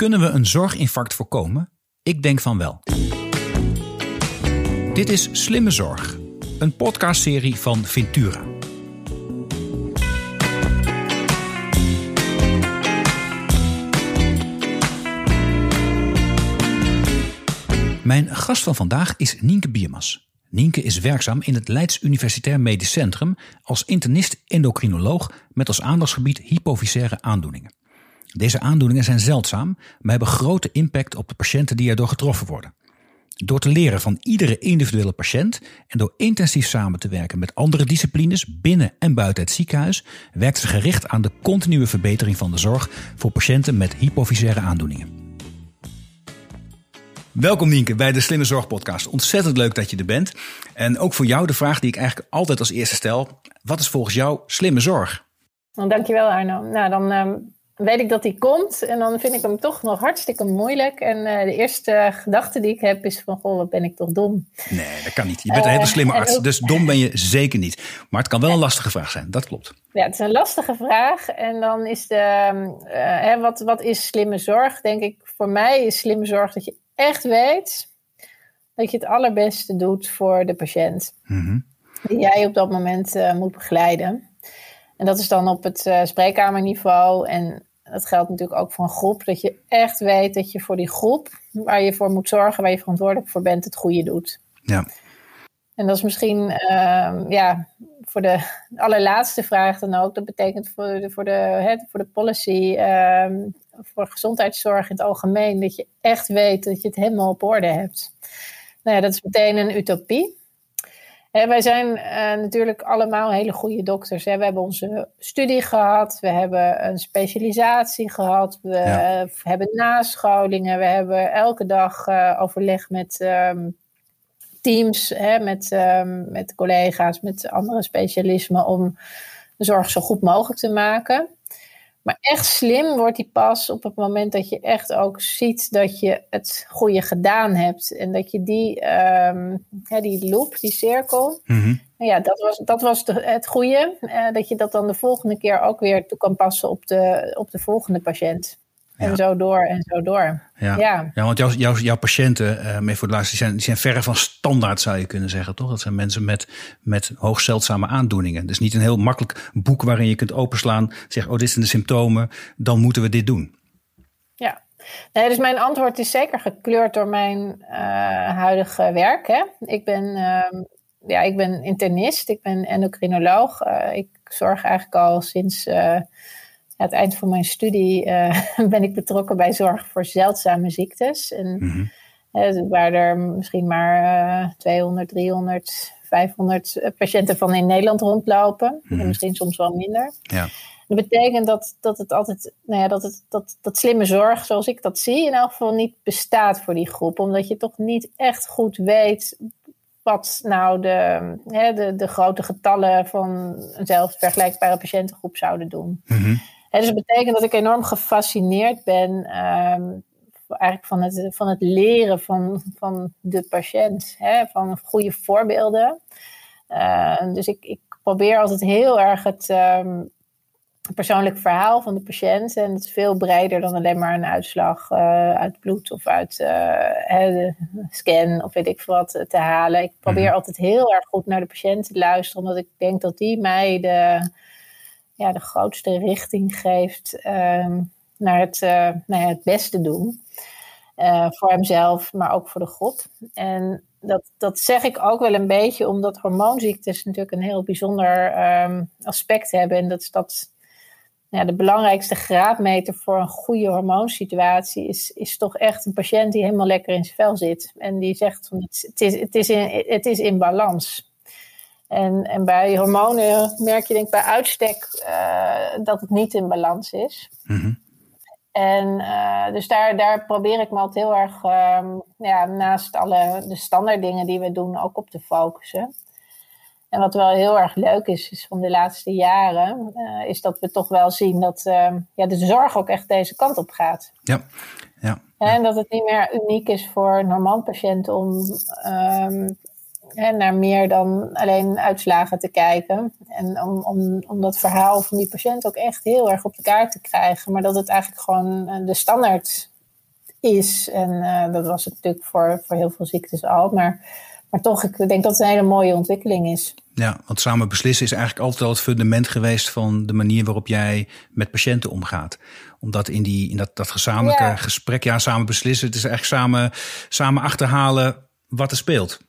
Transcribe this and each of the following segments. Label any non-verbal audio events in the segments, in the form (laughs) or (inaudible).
Kunnen we een zorginfarct voorkomen? Ik denk van wel. Dit is Slimme Zorg, een podcastserie van Ventura. Mijn gast van vandaag is Nienke Biermas. Nienke is werkzaam in het Leids Universitair Medisch Centrum als internist-endocrinoloog met als aandachtsgebied hypofysaire aandoeningen. Deze aandoeningen zijn zeldzaam, maar hebben grote impact op de patiënten die erdoor getroffen worden. Door te leren van iedere individuele patiënt en door intensief samen te werken met andere disciplines binnen en buiten het ziekenhuis, werkt ze gericht aan de continue verbetering van de zorg voor patiënten met hypofysaire aandoeningen. Welkom Nienke bij de Slimme Zorg Podcast. Ontzettend leuk dat je er bent. En ook voor jou de vraag die ik eigenlijk altijd als eerste stel. Wat is volgens jou slimme zorg? Nou, dankjewel Arno. Nou, dan ehm, weet ik dat die komt. En dan vind ik hem toch nog hartstikke moeilijk. En uh, de eerste gedachte die ik heb is van, goh, wat ben ik toch dom. Nee, dat kan niet. Je bent een hele eh, slimme arts, dus dom ben je zeker niet. Maar het kan wel een lastige vraag zijn, dat klopt. Ja, het is een lastige vraag. En dan is de, hè, wat, wat is slimme zorg? Denk ik, voor mij is slimme zorg dat je echt weet dat je het allerbeste doet voor de patiënt. Mm Die jij op dat moment uh, moet begeleiden. En dat is dan op het uh, spreekkamerniveau. En dat geldt natuurlijk ook voor een groep. Dat je echt weet dat je voor die groep waar je voor moet zorgen, waar je verantwoordelijk voor bent, het goede doet. Ja. En dat is misschien uh, ja, voor de allerlaatste vraag dan ook. Dat betekent voor de, voor de, hè, voor de policy, uh, voor gezondheidszorg in het algemeen, dat je echt weet dat je het helemaal op orde hebt. Nou ja, dat is meteen een utopie. Wij zijn uh, natuurlijk allemaal hele goede dokters. Hè. We hebben onze studie gehad, we hebben een specialisatie gehad, we ja. hebben nascholingen, we hebben elke dag uh, overleg met um, teams, hè, met, um, met collega's, met andere specialismen om de zorg zo goed mogelijk te maken. Maar echt slim wordt die pas op het moment dat je echt ook ziet dat je het goede gedaan hebt. En dat je die, um, ja, die loop, die cirkel. Mm-hmm. Ja, dat was, dat was de, het goede. Uh, dat je dat dan de volgende keer ook weer toe kan passen op de, op de volgende patiënt. En zo door en zo door. Ja, ja. ja want jouw, jouw, jouw patiënten, uh, voor de laatste, die zijn, die zijn verre van standaard, zou je kunnen zeggen, toch? Dat zijn mensen met, met hoog zeldzame aandoeningen. Dus niet een heel makkelijk boek waarin je kunt openslaan. Zeg, oh, dit zijn de symptomen, dan moeten we dit doen. Ja, nee, dus mijn antwoord is zeker gekleurd door mijn uh, huidige werk. Hè. Ik, ben, uh, ja, ik ben internist, ik ben endocrinoloog. Uh, ik zorg eigenlijk al sinds aan het eind van mijn studie uh, (laughs) ben ik betrokken bij zorg voor zeldzame ziektes. En mm-hmm. uh, waar er misschien maar uh, 200, 300, 500 patiënten van in Nederland rondlopen. En misschien soms wel minder. Ja. Dat betekent dat, dat het altijd, nou ja, dat, het, dat, dat slimme zorg, zoals ik dat zie, in elk geval niet bestaat voor die groep. Omdat je toch niet echt goed weet wat nou de, hè, de, de grote getallen van eenzelfde vergelijkbare patiëntengroep zouden doen. En dus dat betekent dat ik enorm gefascineerd ben um, eigenlijk van het, van het leren van, van de patiënt, hè, van goede voorbeelden. Uh, dus ik, ik probeer altijd heel erg het um, persoonlijk verhaal van de patiënt. En het is veel breder dan alleen maar een uitslag uh, uit bloed of uit uh, scan of weet ik veel wat te halen. Ik probeer mm. altijd heel erg goed naar de patiënt te luisteren, omdat ik denk dat die mij de ja, de grootste richting geeft um, naar, het, uh, het beste doen. Uh, voor hemzelf, maar ook voor de groep. En dat, dat zeg ik ook wel een beetje omdat hormoonziektes natuurlijk een heel bijzonder um, aspect hebben. En dat is dat ja, de belangrijkste graadmeter voor een goede hormoonsituatie is, is toch echt een patiënt die helemaal lekker in zijn vel zit. En die zegt, het is, het is, in, het is in balans. En, en bij hormonen merk je denk ik bij uitstek uh, dat het niet in balans is. Mm-hmm. En uh, dus daar, daar probeer ik me altijd heel erg, um, ja, naast alle de standaard dingen die we doen, ook op te focussen. En wat wel heel erg leuk is, is van de laatste jaren, uh, is dat we toch wel zien dat uh, ja, de zorg ook echt deze kant op gaat. Ja. Ja, en dat het niet meer uniek is voor een hormoonpatiënt om um, hè, naar meer dan alleen uitslagen te kijken. En om, om, om dat verhaal van die patiënt ook echt heel erg op de kaart te krijgen. Maar dat het eigenlijk gewoon eh, de standaard is. En dat was het natuurlijk voor, voor heel veel ziektes al. Maar, maar toch, ik denk dat het een hele mooie ontwikkeling is. Ja, want samen beslissen is eigenlijk altijd al het fundament geweest van de manier waarop jij met patiënten omgaat. Omdat in, die, in dat, dat gezamenlijke gesprek, ja, samen beslissen, het is eigenlijk samen, samen achterhalen wat er speelt.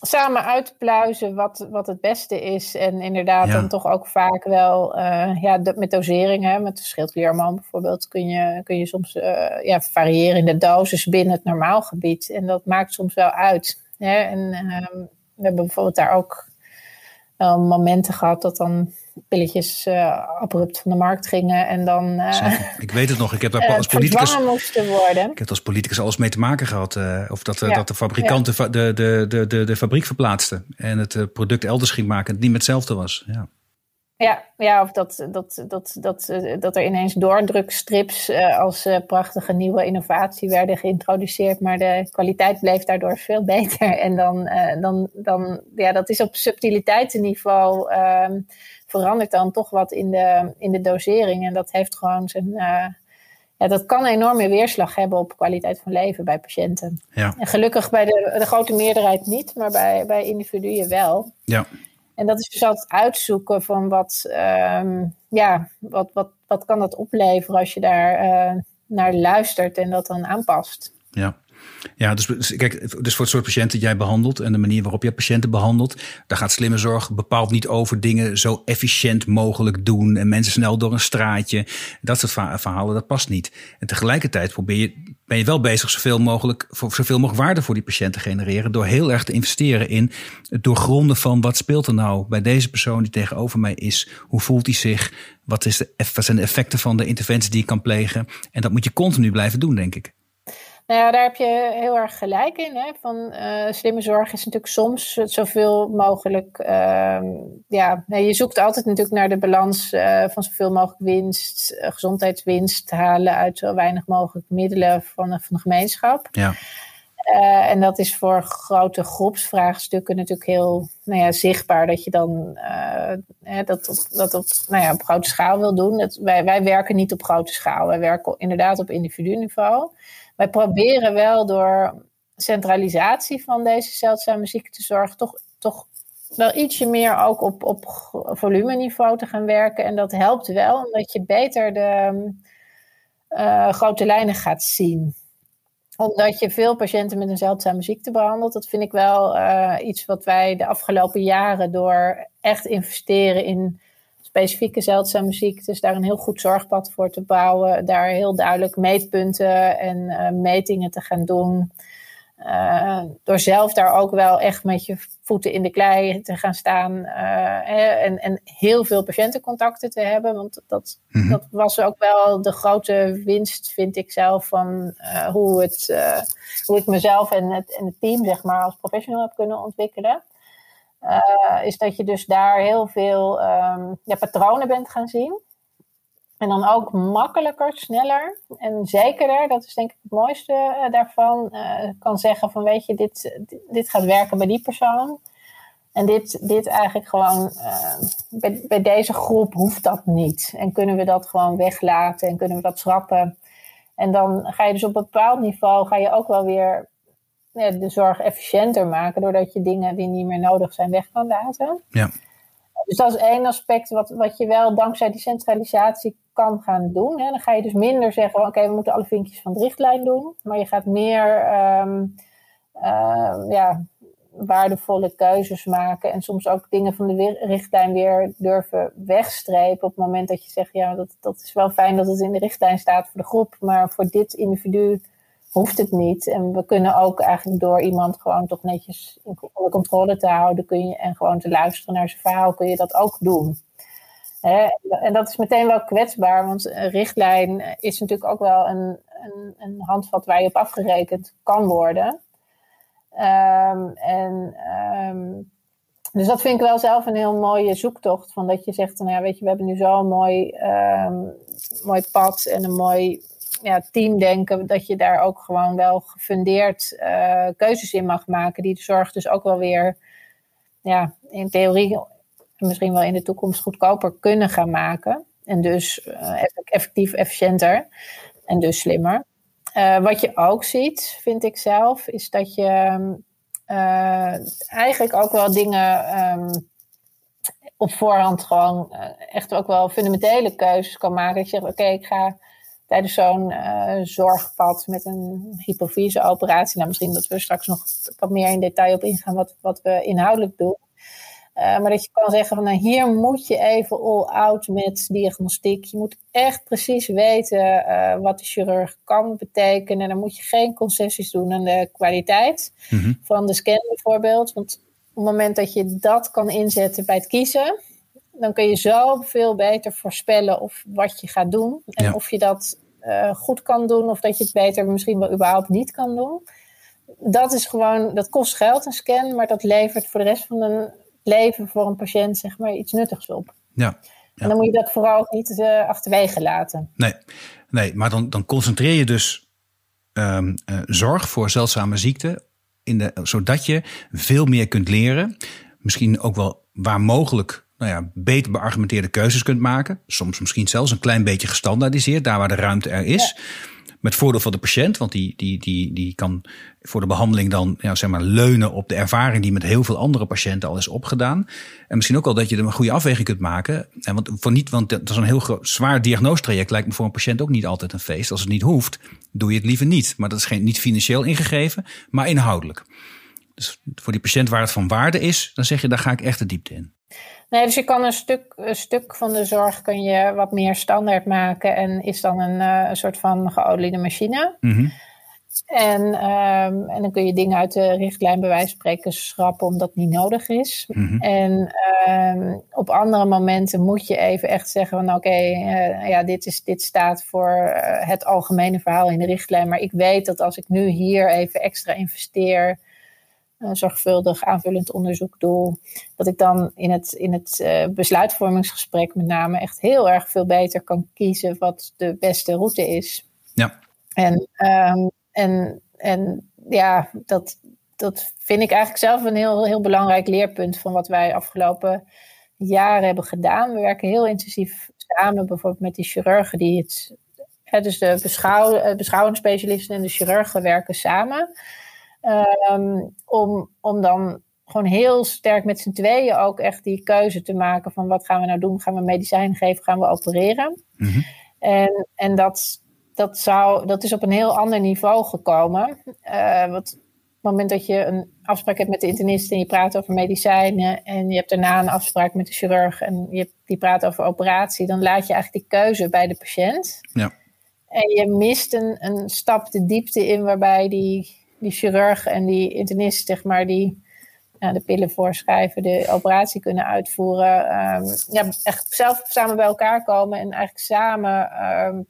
Samen uitpluizen wat, wat het beste is. En inderdaad, dan toch ook vaak wel uh, ja, met doseringen. Met de schildklierman bijvoorbeeld kun je, kun je soms uh, ja, variëren in de dosis binnen het normaalgebied. En dat maakt soms wel uit. Hè? En uh, we hebben bijvoorbeeld daar ook momenten gehad dat dan pilletjes uh, abrupt van de markt gingen en dan. Uh, ik weet het nog, ik heb daar (laughs) als politicus. moesten worden. Ik heb als politicus alles mee te maken gehad. Of dat, ja. dat de fabrikanten ja. de, de, de, de, de fabriek verplaatsten en het product elders ging maken, het niet meer hetzelfde was. Ja. Ja, ja of dat, dat, dat, dat, dat er ineens doordrukstrips uh, als uh, prachtige nieuwe innovatie werden geïntroduceerd, maar de kwaliteit bleef daardoor veel (laughs) beter. En dan, dan, dan ja, dat is op subtiliteitenniveau, ehm, verandert dan toch wat in de, in de dosering. En dat heeft gewoon zijn, ja, dat kan een enorme weerslag hebben op kwaliteit van leven bij patiënten. Ja. En gelukkig bij de, de grote meerderheid niet, maar bij, bij individuen wel. Ja. En dat is dus altijd uitzoeken van wat, um, ja, wat, wat, wat kan dat opleveren als je daar uh, naar luistert en dat dan aanpast. Ja. Ja, dus, dus, kijk, dus voor het soort patiënten jij behandelt en de manier waarop je patiënten behandelt, daar gaat slimme zorg bepaald niet over dingen zo efficiënt mogelijk doen en mensen snel door een straatje. Dat soort verhalen, dat past niet. En tegelijkertijd probeer je, ben je wel bezig zoveel mogelijk, zoveel mogelijk waarde voor die patiënt te genereren door heel erg te investeren in het doorgronden van wat speelt er nou bij deze persoon die tegenover mij is. Hoe voelt hij zich? Wat, is de, wat zijn de effecten van de interventie die ik kan plegen? En dat moet je continu blijven doen, denk ik. Nou ja, daar heb je heel erg gelijk in. Hè? Van, uh, slimme zorg is natuurlijk soms zoveel mogelijk. Uh, ja, je zoekt altijd natuurlijk naar de balans uh, van zoveel mogelijk winst, eh, gezondheidswinst te halen uit zo weinig mogelijk middelen van, van de gemeenschap. Ja. en dat is voor grote groepsvraagstukken natuurlijk heel nou ja, zichtbaar dat je dan dat, op, dat op, nou ja, op grote schaal wil doen. Dat, wij, wij werken niet op grote schaal, wij werken inderdaad op individu-niveau wij proberen wel door centralisatie van deze zeldzame ziektezorg toch, toch wel ietsje meer ook op, op volumeniveau te gaan werken. En dat helpt wel, omdat je beter de uh, grote lijnen gaat zien. Omdat je veel patiënten met een zeldzame ziekte behandelt. Dat vind ik wel uh, iets wat wij de afgelopen jaren door echt investeren in specifieke zeldzame ziektes, daar een heel goed zorgpad voor te bouwen, daar heel duidelijk meetpunten en uh, metingen te gaan doen. Uh, door zelf daar ook wel echt met je voeten in de klei te gaan staan uh, en, en heel veel patiëntencontacten te hebben. Want dat, mm-hmm. dat was ook wel de grote winst, vind ik zelf, van hoe, het, hoe ik mezelf en het, en het team zeg maar, als professional heb kunnen ontwikkelen. Uh, is dat je dus daar heel veel um, ja, patronen bent gaan zien. En dan ook makkelijker, sneller en zekerder, dat is denk ik het mooiste uh, daarvan, uh, kan zeggen van weet je, dit, dit gaat werken bij die persoon. En dit, dit eigenlijk gewoon, bij, bij deze groep hoeft dat niet. En kunnen we dat gewoon weglaten en kunnen we dat schrappen. En dan ga je dus op een bepaald niveau, ga je ook wel weer de zorg efficiënter maken, doordat je dingen die niet meer nodig zijn weg kan laten. Ja. Dus dat is één aspect wat, wat je wel dankzij die centralisatie kan gaan doen. Hè. Dan ga je dus minder zeggen, oké, we moeten alle vinkjes van de richtlijn doen. Maar je gaat meer um, uh, ja, waardevolle keuzes maken. En soms ook dingen van de richtlijn weer durven wegstrepen. Op het moment dat je zegt, ja, dat, dat is wel fijn dat het in de richtlijn staat voor de groep. Maar voor dit individu hoeft het niet. En we kunnen ook eigenlijk door iemand gewoon toch netjes onder controle te houden kun je, en gewoon te luisteren naar zijn verhaal, kun je dat ook doen. en dat is meteen wel kwetsbaar, want een richtlijn is natuurlijk ook wel een, een, een handvat waar je op afgerekend kan worden. Um, en, um, dus dat vind ik wel zelf een heel mooie zoektocht. Van dat je zegt, nou ja, weet je, we hebben nu zo'n mooi, um, mooi pad en een mooi ja, teamdenken, dat je daar ook gewoon wel gefundeerd uh, keuzes in mag maken. Die de zorg dus ook wel weer, ja, in theorie misschien wel in de toekomst goedkoper kunnen gaan maken. En dus uh, effectief, efficiënter en dus slimmer. wat je ook ziet, vind ik zelf, is dat je eigenlijk ook wel dingen ehm, op voorhand gewoon echt ook wel fundamentele keuzes kan maken. Dat je zegt, oké, ik ga tijdens zo'n uh, zorgpad met een hypofyse-operatie. Nou, misschien dat we straks nog wat meer in detail op ingaan wat, wat we inhoudelijk doen. Uh, maar dat je kan zeggen van nou, hier moet je even all out met diagnostiek. Je moet echt precies weten uh, wat de chirurg kan betekenen. En dan moet je geen concessies doen aan de kwaliteit mm-hmm. van de scan bijvoorbeeld. Want op het moment dat je dat kan inzetten bij het kiezen, dan kun je zo veel beter voorspellen of wat je gaat doen. En of je dat uh, goed kan doen of dat je het beter misschien wel überhaupt niet kan doen. Dat is gewoon, dat kost geld een scan, maar dat levert voor de rest van een leven voor een patiënt zeg maar iets nuttigs op. Ja. En dan moet je dat vooral ook niet uh, achterwege laten. Nee, nee maar dan, dan concentreer je dus um, uh, zorg voor zeldzame ziekten, in de, zodat je veel meer kunt leren. Misschien ook wel waar mogelijk nou ja, beter beargumenteerde keuzes kunt maken. Soms misschien zelfs een klein beetje gestandaardiseerd, daar waar de ruimte er is. Met voordeel voor de patiënt, want die, die, die, die kan voor de behandeling dan ja, zeg maar, leunen op de ervaring die met heel veel andere patiënten al is opgedaan. En misschien ook al dat je er een goede afweging kunt maken. En want, voor niet, want dat is een heel groot, zwaar diagnostraject, lijkt me voor een patiënt ook niet altijd een feest. Als het niet hoeft, doe je het liever niet. Maar dat is geen, niet financieel ingegeven, maar inhoudelijk. Dus voor die patiënt waar het van waarde is, dan zeg je, daar ga ik echt de diepte in. Nee, dus je kan een stuk, een stuk van de zorg kun je wat meer standaard maken en is dan een, een soort van geoliede machine. Mm-hmm. En, um, en dan kun je dingen uit de richtlijn bij wijze van spreken schrappen omdat het niet nodig is. Mm-hmm. En um, op andere momenten moet je even echt zeggen van oké, okay, uh, ja, dit, is, dit staat voor uh, het algemene verhaal in de richtlijn. Maar ik weet dat als ik nu hier even extra investeer zorgvuldig aanvullend onderzoek doe, dat ik dan in het, in het uh, besluitvormingsgesprek met name echt heel erg veel beter kan kiezen wat de beste route is. Ja. En, um, en, en ja, dat, dat vind ik eigenlijk zelf een heel, heel belangrijk leerpunt van wat wij afgelopen jaren hebben gedaan. We werken heel intensief samen, bijvoorbeeld met die chirurgen die het. Hè, dus de beschouw, beschouwende specialisten en de chirurgen werken samen. Um, om, om dan gewoon heel sterk met z'n tweeën ook echt die keuze te maken van wat gaan we nou doen? Gaan we medicijn geven? Gaan we opereren? Mm-hmm. En, en dat, dat, zou, dat is op een heel ander niveau gekomen. Uh, wat op het moment dat je een afspraak hebt met de internist en je praat over medicijnen en je hebt daarna een afspraak met de chirurg en je, die praat over operatie, dan laat je eigenlijk die keuze bij de patiënt. Ja. En je mist een, een stap de diepte in waarbij die die chirurg en die internist, zeg maar, die nou, de pillen voorschrijven, de operatie kunnen uitvoeren. Um, ja, echt zelf samen bij elkaar komen en eigenlijk samen um,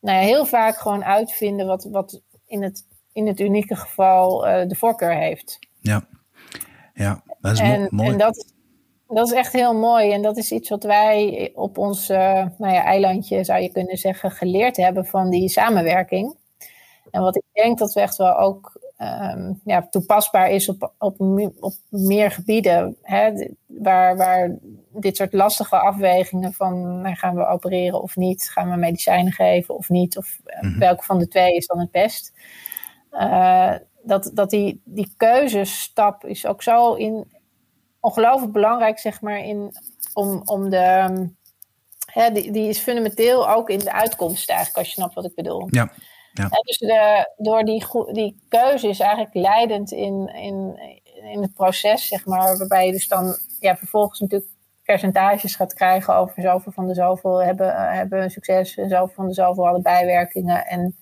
nou ja, heel vaak gewoon uitvinden wat, wat in, het, in het unieke geval uh, de voorkeur heeft. Ja, ja dat is en, mooi. En dat, dat is echt heel mooi. En dat is iets wat wij op ons uh, nou ja, eilandje, zou je kunnen zeggen, geleerd hebben van die samenwerking. En wat ik denk dat we echt wel ook um, ja, toepasbaar is op, op, op meer gebieden. Hè, waar, waar dit soort lastige afwegingen van nou, gaan we opereren of niet, gaan we medicijnen geven of niet, of mm-hmm. welke van de twee is dan het best. Uh, dat, dat die, die keuzestap is ook zo in, ongelooflijk belangrijk, zeg maar, in, om, om de. Hè, die, die is fundamenteel ook in de uitkomst, eigenlijk, als je snapt wat ik bedoel. Ja. Ja. dus de, door die, die keuze is eigenlijk leidend in, in, in het proces, zeg maar, waarbij je dus dan ja, vervolgens natuurlijk percentages gaat krijgen over zoveel van de zoveel hebben, hebben succes en zoveel van de zoveel hadden bijwerkingen. En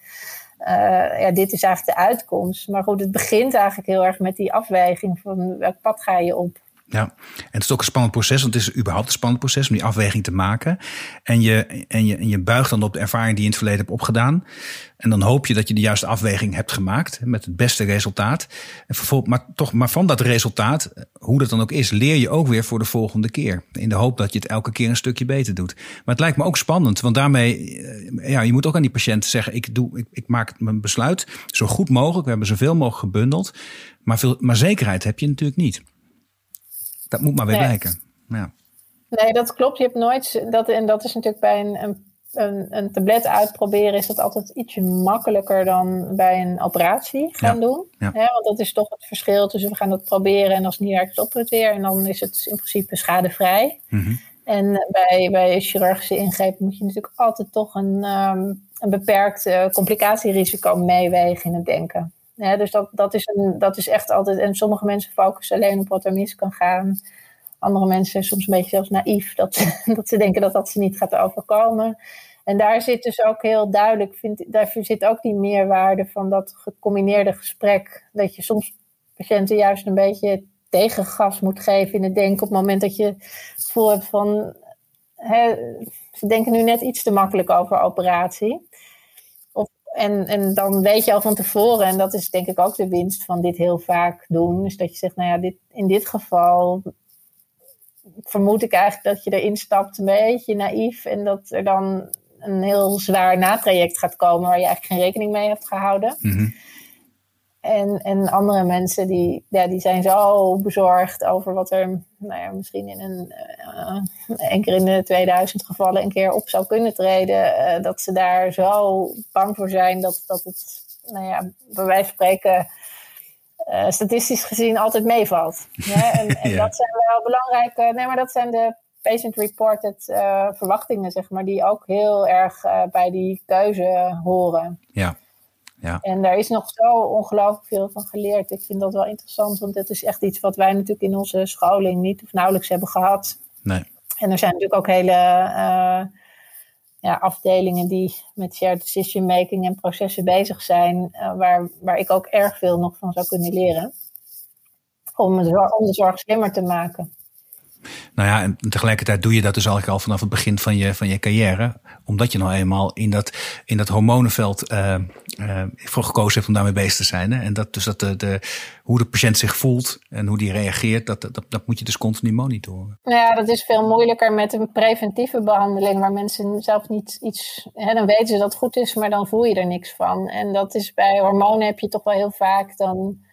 uh, ja, dit is eigenlijk de uitkomst. Maar goed, het begint eigenlijk heel erg met die afweging van welk pad ga je op. Ja, en het is ook een spannend proces, want het is überhaupt een spannend proces om die afweging te maken. En je, en je, en je buigt dan op de ervaring die je in het verleden hebt opgedaan. En dan hoop je dat je de juiste afweging hebt gemaakt met het beste resultaat. En vervolgens, maar, toch, maar van dat resultaat, hoe dat dan ook is, leer je ook weer voor de volgende keer. In de hoop dat je het elke keer een stukje beter doet. Maar het lijkt me ook spannend, want daarmee, ja, je moet ook aan die patiënt zeggen: ik, doe, ik, ik maak mijn besluit zo goed mogelijk. We hebben zoveel mogelijk gebundeld. Maar, veel, maar zekerheid heb je natuurlijk niet. Dat moet maar weer nee. blijken. Ja. Nee, dat klopt. Je hebt nooit. Dat, en dat is natuurlijk bij een, een een, een tablet uitproberen, is dat altijd ietsje makkelijker dan bij een operatie gaan doen. Ja. want dat is toch het verschil tussen we gaan dat proberen en als het niet werkt, stoppen we het weer. En dan is het in principe schadevrij. Mhm. En bij, bij chirurgische ingrepen moet je natuurlijk altijd toch een, um, een beperkt uh, complicatierisico meewegen in het denken. Dus dat, dat, is een, dat is echt altijd. En sommige mensen focussen alleen op wat er mis kan gaan. Andere mensen zijn soms een beetje zelfs naïef dat, (laughs) dat ze denken dat dat ze niet gaat overkomen. En daar zit dus ook heel duidelijk, vind, daar zit ook die meerwaarde van dat gecombineerde gesprek. Dat je soms patiënten juist een beetje tegengas moet geven in het denken op het moment dat je het gevoel hebt van ze denken nu net iets te makkelijk over operatie. En, en dan weet je al van tevoren, en dat is denk ik ook de winst van dit heel vaak doen, is dat je zegt, nou ja, dit, in dit geval vermoed ik eigenlijk dat je erin stapt een beetje naïef en dat er dan een heel zwaar natraject gaat komen waar je eigenlijk geen rekening mee hebt gehouden. Mm en, en andere mensen die, ja, die zijn zo bezorgd over wat er nou ja, misschien in een, uh, keer in de 2000 gevallen een keer op zou kunnen treden. Uh, dat ze daar zo bang voor zijn dat, dat het, nou ja, bij wijze van spreken, uh, statistisch gezien altijd meevalt. (laughs) Ja, en, en dat zijn wel belangrijke, nee, maar dat zijn de patient-reported verwachtingen, zeg maar, die ook heel erg bij die keuze horen. Ja. Ja. En daar is nog zo ongelooflijk veel van geleerd. Ik vind dat wel interessant, want het is echt iets wat wij natuurlijk in onze scholing niet of nauwelijks hebben gehad. Nee. En er zijn natuurlijk ook hele uh, ja, afdelingen die met shared decision making en processen bezig zijn, uh, waar, waar ik ook erg veel nog van zou kunnen leren. Om, om de zorg slimmer te maken. Nou ja, en tegelijkertijd doe je dat dus eigenlijk al vanaf het begin van je, van je carrière. Omdat je nou eenmaal in dat, in dat hormonenveld uh, uh, voor gekozen hebt om daarmee bezig te zijn. Hè? En dat, dus dat de, de, hoe de patiënt zich voelt en hoe die reageert, dat, dat, dat moet je dus continu monitoren. Ja, dat is veel moeilijker met een preventieve behandeling, waar mensen zelf niet iets. Hè, dan weten ze dat het goed is, maar dan voel je er niks van. En dat is bij hormonen heb je toch wel heel vaak dan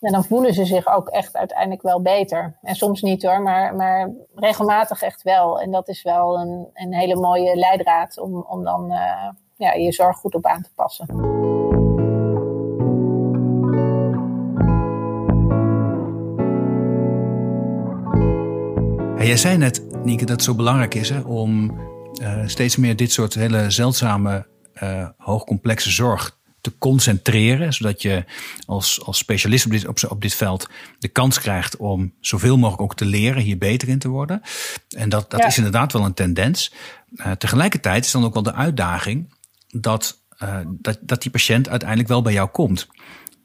en dan voelen ze zich ook echt uiteindelijk wel beter. En soms niet hoor, maar, maar regelmatig echt wel. En dat is wel een, een hele mooie leidraad om, om dan uh, ja, je zorg goed op aan te passen. Jij zei net, Nieke, dat het zo belangrijk is hè, om uh, steeds meer dit soort hele zeldzame, uh, hoogcomplexe zorg te concentreren, zodat je als, als specialist op dit, op, op dit veld de kans krijgt om zoveel mogelijk ook te leren, hier beter in te worden. En dat, dat is inderdaad wel een tendens. Uh, tegelijkertijd is dan ook wel de uitdaging dat, uh, dat, dat die patiënt uiteindelijk wel bij jou komt.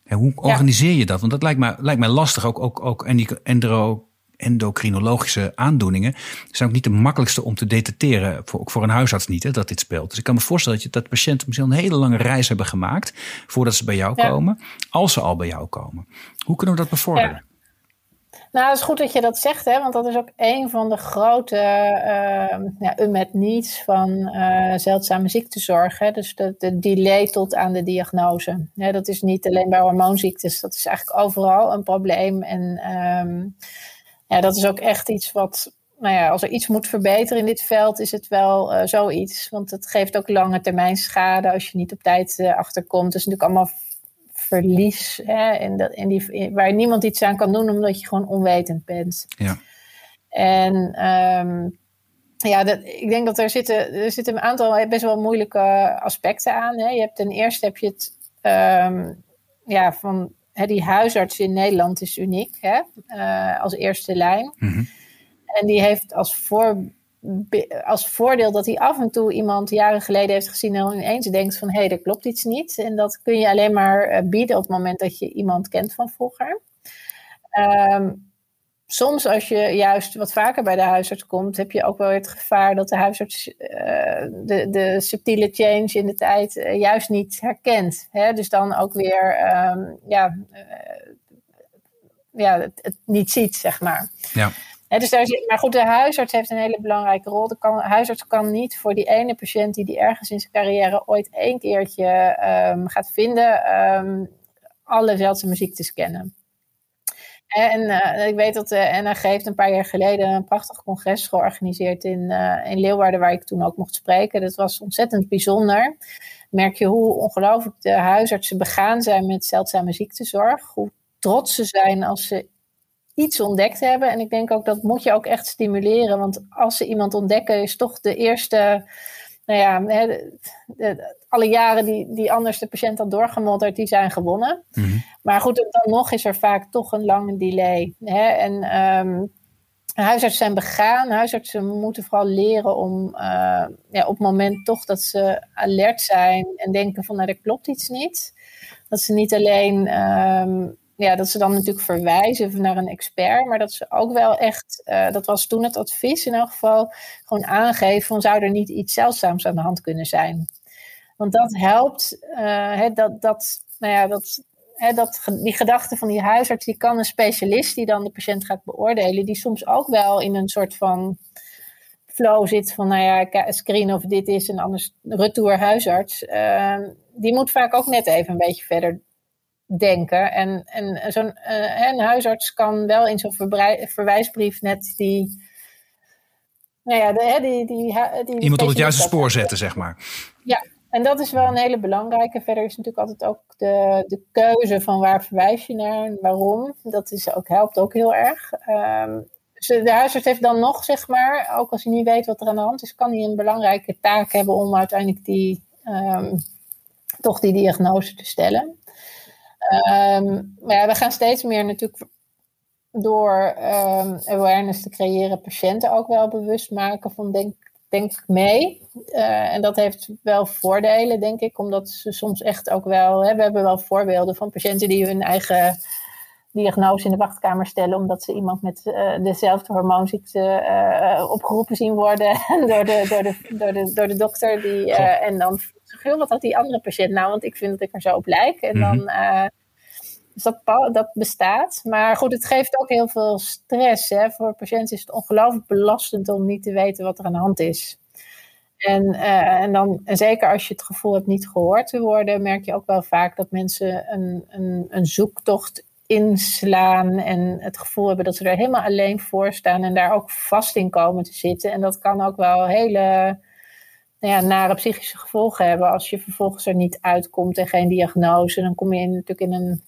En hoe organiseer je dat? Want dat lijkt mij, lijkt mij lastig, ook, ook, ook endro, endocrinologische aandoeningen zijn ook niet de makkelijkste om te detecteren, voor, ook voor een huisarts niet, hè, dat dit speelt. Dus ik kan me voorstellen dat, je, dat patiënten misschien een hele lange reis hebben gemaakt voordat ze bij jou komen, als ze al bij jou komen. Hoe kunnen we dat bevorderen? Nou, het is goed dat je dat zegt, hè, want dat is ook een van de grote uh, ja, unmet needs van uh, zeldzame ziektezorg. Hè. Dus de, de, delay tot aan de diagnose. Ja, dat is niet alleen bij hormoonziektes, dat is eigenlijk overal een probleem. En um, ja, dat is ook echt iets wat, nou ja, als er iets moet verbeteren in dit veld, is het wel uh, zoiets. Want het geeft ook lange termijn schade als je niet op tijd uh, achterkomt. Dus natuurlijk allemaal verlies hè, en dat, en die, waar niemand iets aan kan doen omdat je gewoon onwetend bent. Ja. En um, ja, dat, ik denk dat er zitten, er zitten een aantal best wel moeilijke aspecten aan. Hè. Je hebt ten eerste heb je het um, ja, van die huisarts in Nederland is uniek hè, uh, als eerste lijn. Mm En die heeft als, voor, als voordeel dat hij af en toe iemand jaren geleden heeft gezien en ineens denkt van hé, hey, er klopt iets niet. En dat kun je alleen maar uh, bieden op het moment dat je iemand kent van vroeger. Um, soms als je juist wat vaker bij de huisarts komt, heb je ook wel het gevaar dat de huisarts uh, de, de subtiele change in de tijd uh, juist niet herkent. Hè? Dus dan ook weer um, ja, uh, ja, het, het, niet ziet, zeg maar. Ja. Dus daar zit, maar goed, de huisarts heeft een hele belangrijke rol. De, kan, huisarts kan niet voor die ene patiënt die die ergens in zijn carrière ooit één keertje um, gaat vinden, um, alle zeldzame ziektes kennen. En uh, ik weet dat de NAG heeft een paar jaar geleden een prachtig congres georganiseerd in, uh, in Leeuwarden, waar ik toen ook mocht spreken. Dat was ontzettend bijzonder. Merk je hoe ongelooflijk de huisartsen begaan zijn met zeldzame ziektezorg. Hoe trots ze zijn als ze iets ontdekt hebben. En ik denk ook dat moet je ook echt stimuleren. Want als ze iemand ontdekken, is toch de eerste. Nou ja, alle jaren die, die anders de patiënt had doorgemodderd, die zijn gewonnen. Mhm. Maar goed, dan nog is er vaak toch een lange delay. Hè? En um, huisartsen zijn begaan. Huisartsen moeten vooral leren om uh, ja, op het moment toch dat ze alert zijn en denken van nou, er klopt iets niet. Dat ze niet alleen um, ja, dat ze dan natuurlijk verwijzen naar een expert, maar dat ze ook wel echt, uh, dat was toen het advies in elk geval, gewoon aangeven van zou er niet iets zeldzaams aan de hand kunnen zijn. Want dat helpt, uh, dat, dat, nou ja, dat, he, dat, die gedachte van die huisarts, die kan een specialist die dan de patiënt gaat beoordelen, die soms ook wel in een soort van flow zit van, nou ja, ik screen of dit is en anders retour huisarts. Uh, die moet vaak ook net even een beetje verder denken. En, en zo'n uh, een huisarts kan wel in zo'n verwijsbrief net die. Nou ja, de, die, die, die, Iemand op het juiste spoor zetten, zeg maar. Ja, en dat is wel een hele belangrijke. Verder is natuurlijk altijd ook de, de keuze van waar verwijs je naar en waarom. Dat is ook, helpt ook heel erg. Dus de huisarts heeft dan nog, zeg maar, ook als hij niet weet wat er aan de hand is, kan hij een belangrijke taak hebben om uiteindelijk die, um, toch die diagnose te stellen. Um, maar ja, we gaan steeds meer natuurlijk door awareness te creëren, patiënten ook wel bewust maken van denk, denk mee. Uh, en dat heeft wel voordelen, denk ik, omdat ze soms echt ook wel. Hè, we hebben wel voorbeelden van patiënten die hun eigen diagnose in de wachtkamer stellen, omdat ze iemand met uh, dezelfde hormoonziekte uh, opgeroepen zien worden (laughs) door, de, door, de, door, de, door de dokter. Die, en dan veel wat had die andere patiënt nou, want ik vind dat ik er zo op lijk. En dan, uh, dus dat, dat bestaat. Maar goed, het geeft ook heel veel stress. Hè. Voor patiënten is het ongelooflijk belastend om niet te weten wat er aan de hand is. En, uh, en, dan, en zeker als je het gevoel hebt niet gehoord te worden, merk je ook wel vaak dat mensen een, een, een zoektocht inslaan en het gevoel hebben dat ze er helemaal alleen voor staan en daar ook vast in komen te zitten. En dat kan ook wel hele nou ja, nare psychische gevolgen hebben als je vervolgens er niet uitkomt en geen diagnose. Dan kom je in, natuurlijk in een,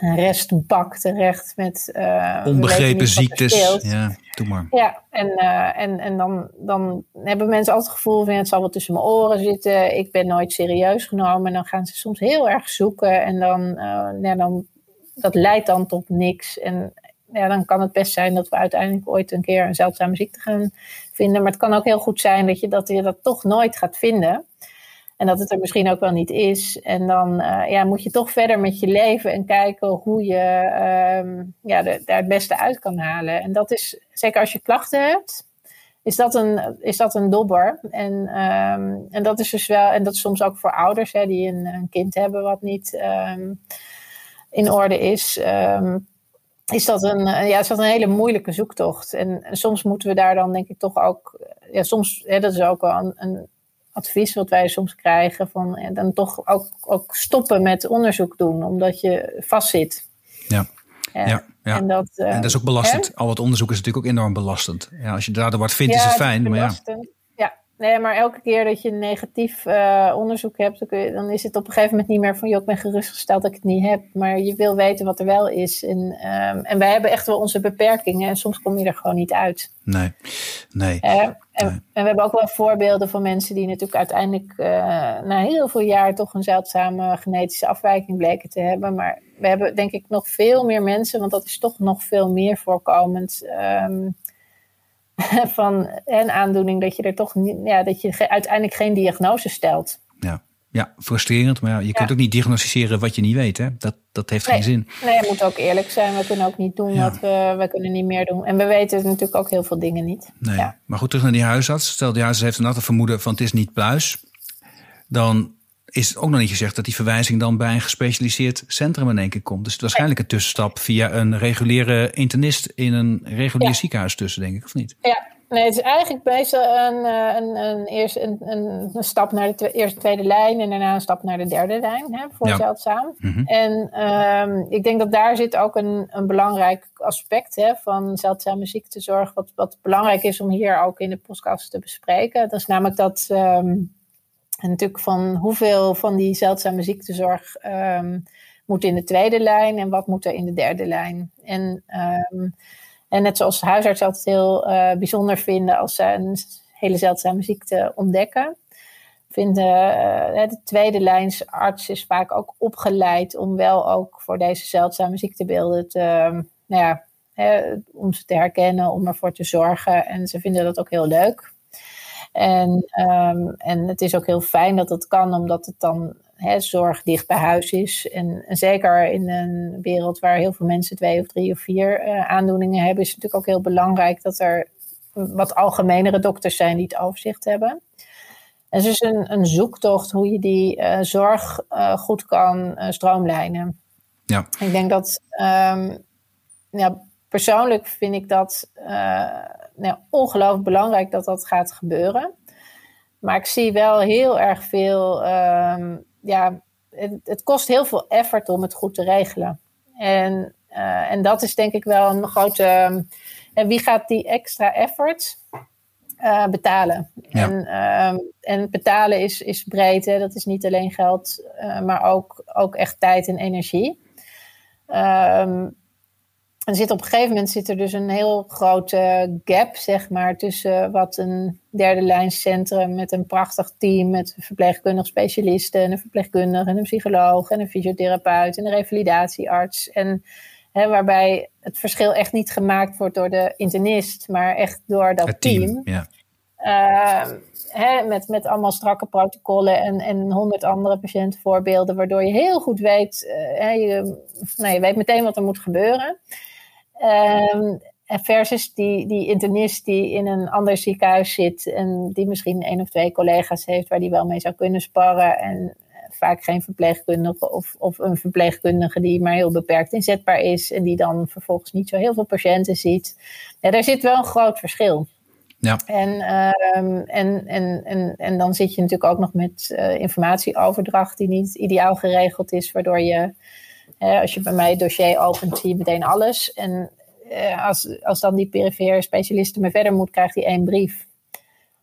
een restbak terecht met uh, onbegrepen ziektes. Ja, doe maar. Ja, en, uh, en, en dan, dan hebben mensen altijd het gevoel van het zal wel tussen mijn oren zitten. Ik ben nooit serieus genomen. En dan gaan ze soms heel erg zoeken en dan, uh, ja, dan dat leidt dan tot niks. En ja, dan kan het best zijn dat we uiteindelijk ooit een keer een zeldzame ziekte gaan vinden. Maar het kan ook heel goed zijn dat je dat, je dat toch nooit gaat vinden. En dat het er misschien ook wel niet is. En dan uh, ja, moet je toch verder met je leven en kijken hoe je uh, ja, daar het beste uit kan halen. En dat is, zeker als je klachten hebt, is dat een, is dat een dobber. En, um, en dat is dus wel, en dat is soms ook voor ouders hè, die een, een kind hebben wat niet um, in orde is. Is dat een, eh, ja, is dat een hele moeilijke zoektocht. En, en, soms moeten we daar dan denk ik toch ook, eh, ja, soms, hè, dat is ook wel een, een advies wat wij soms krijgen, van ja, dan toch ook, ook stoppen met onderzoek doen, omdat je vastzit. Ja. Ja, ja, ja. En, dat, uh, en dat is ook belastend. Hè? Al het onderzoek is natuurlijk ook enorm belastend. Ja, als je daardoor wat vindt, ja, is het fijn. Het maar ja. Nee, maar elke keer dat je een negatief uh, onderzoek hebt, dan, je, dan, is het op een gegeven moment niet meer van, joh, ik ben gerustgesteld dat ik het niet heb. Maar je wil weten wat er wel is. En, um, en wij hebben echt wel onze beperkingen en soms kom je er gewoon niet uit. Nee, nee. Uh, en, nee. en, we hebben ook wel voorbeelden van mensen die natuurlijk uiteindelijk uh, na heel veel jaar toch een zeldzame genetische afwijking bleken te hebben. Maar we hebben denk ik nog veel meer mensen, want dat is toch nog veel meer voorkomend. Um, (laughs) van een aandoening dat je er toch niet, ja, dat je uiteindelijk geen diagnose stelt. Ja, ja frustrerend. Maar ja, je ja. kunt ook niet diagnosticeren wat je niet weet. Hè? Dat, dat heeft nee. geen zin. Nee, we moeten ook eerlijk zijn. We kunnen ook niet doen ja. wat we, we kunnen niet meer doen. En we weten natuurlijk ook heel veel dingen niet. Nee. Ja. Maar goed, terug naar die huisarts. Stel, die huisarts heeft een altijd vermoeden van het is niet pluis. Dan is het ook nog niet gezegd dat die verwijzing dan bij een gespecialiseerd centrum in één keer komt. Dus waarschijnlijk een tussenstap via een reguliere internist in een regulier ziekenhuis tussen, denk ik, of niet? Ja, Nee, het is eigenlijk meestal een, eh, een, een, eerst een, een, een stap naar de eerste, tweede lijn en daarna een stap naar de derde lijn hè, voor ja. zeldzaam. Mhm. En um, ik denk dat daar zit ook een, een belangrijk aspect hè, van zeldzame ziektezorg, wat, wat belangrijk is om hier ook in de podcast te bespreken. Dat is namelijk dat um, natuurlijk van hoeveel van die zeldzame ziektezorg um, moet in de tweede lijn en wat moet er in de derde lijn. En en net zoals huisarts altijd heel uh, bijzonder vinden als ze een hele zeldzame ziekte ontdekken. Vinden uh, de tweede lijnsarts is vaak ook opgeleid om wel ook voor deze zeldzame ziektebeelden te, uh, nou ja, hè, om ze te herkennen, om ervoor te zorgen. En ze vinden dat ook heel leuk. En, um, en het is ook heel fijn dat het kan, omdat het dan hè, zorg dicht bij huis is. En, en, zeker in een wereld waar heel veel mensen twee of drie of vier uh, aandoeningen hebben, is het natuurlijk ook heel belangrijk dat er wat algemenere dokters zijn die het overzicht hebben. En dus een, een zoektocht hoe je die uh, zorg uh, goed kan stroomlijnen. Ja. Ik denk dat, um, ja, persoonlijk vind ik dat nou, ongelooflijk belangrijk dat dat gaat gebeuren. Maar ik zie wel heel erg veel um, ja, het, het, kost heel veel effort om het goed te regelen. En, uh, en dat is denk ik wel een grote. En eh, wie gaat die extra effort uh, betalen? Ja. En, uh, en betalen is, is breed. Hè? Dat is niet alleen geld, maar ook, ook echt tijd en energie. Um, en zit op een gegeven moment zit er dus een heel grote gap, zeg maar, tussen wat een derde lijnscentrum met een prachtig team, met verpleegkundig specialisten en een verpleegkundige en een psycholoog en een fysiotherapeut en een revalidatiearts. En hè, waarbij het verschil echt niet gemaakt wordt door de internist, maar echt door dat team. Ja. Uh, hè, met, met allemaal strakke protocollen en, en honderd andere patiëntenvoorbeelden, waardoor je heel goed weet, uh, hè, je, nou, je weet meteen wat er moet gebeuren. Um, versus die, die internist die in een ander ziekenhuis zit en die misschien één of twee collega's heeft waar die wel mee zou kunnen sparren. En vaak geen verpleegkundige of, of een verpleegkundige die maar heel beperkt inzetbaar is en die dan vervolgens niet zo heel veel patiënten ziet. Ja, daar zit wel een groot verschil. Ja. En, um, en, en, en, en dan zit je natuurlijk ook nog met uh, informatieoverdracht die niet ideaal geregeld is, waardoor je als je bij mij het dossier opent, zie je meteen alles. En uh, als, als dan die perifere specialist ermee verder moet, krijgt hij één brief.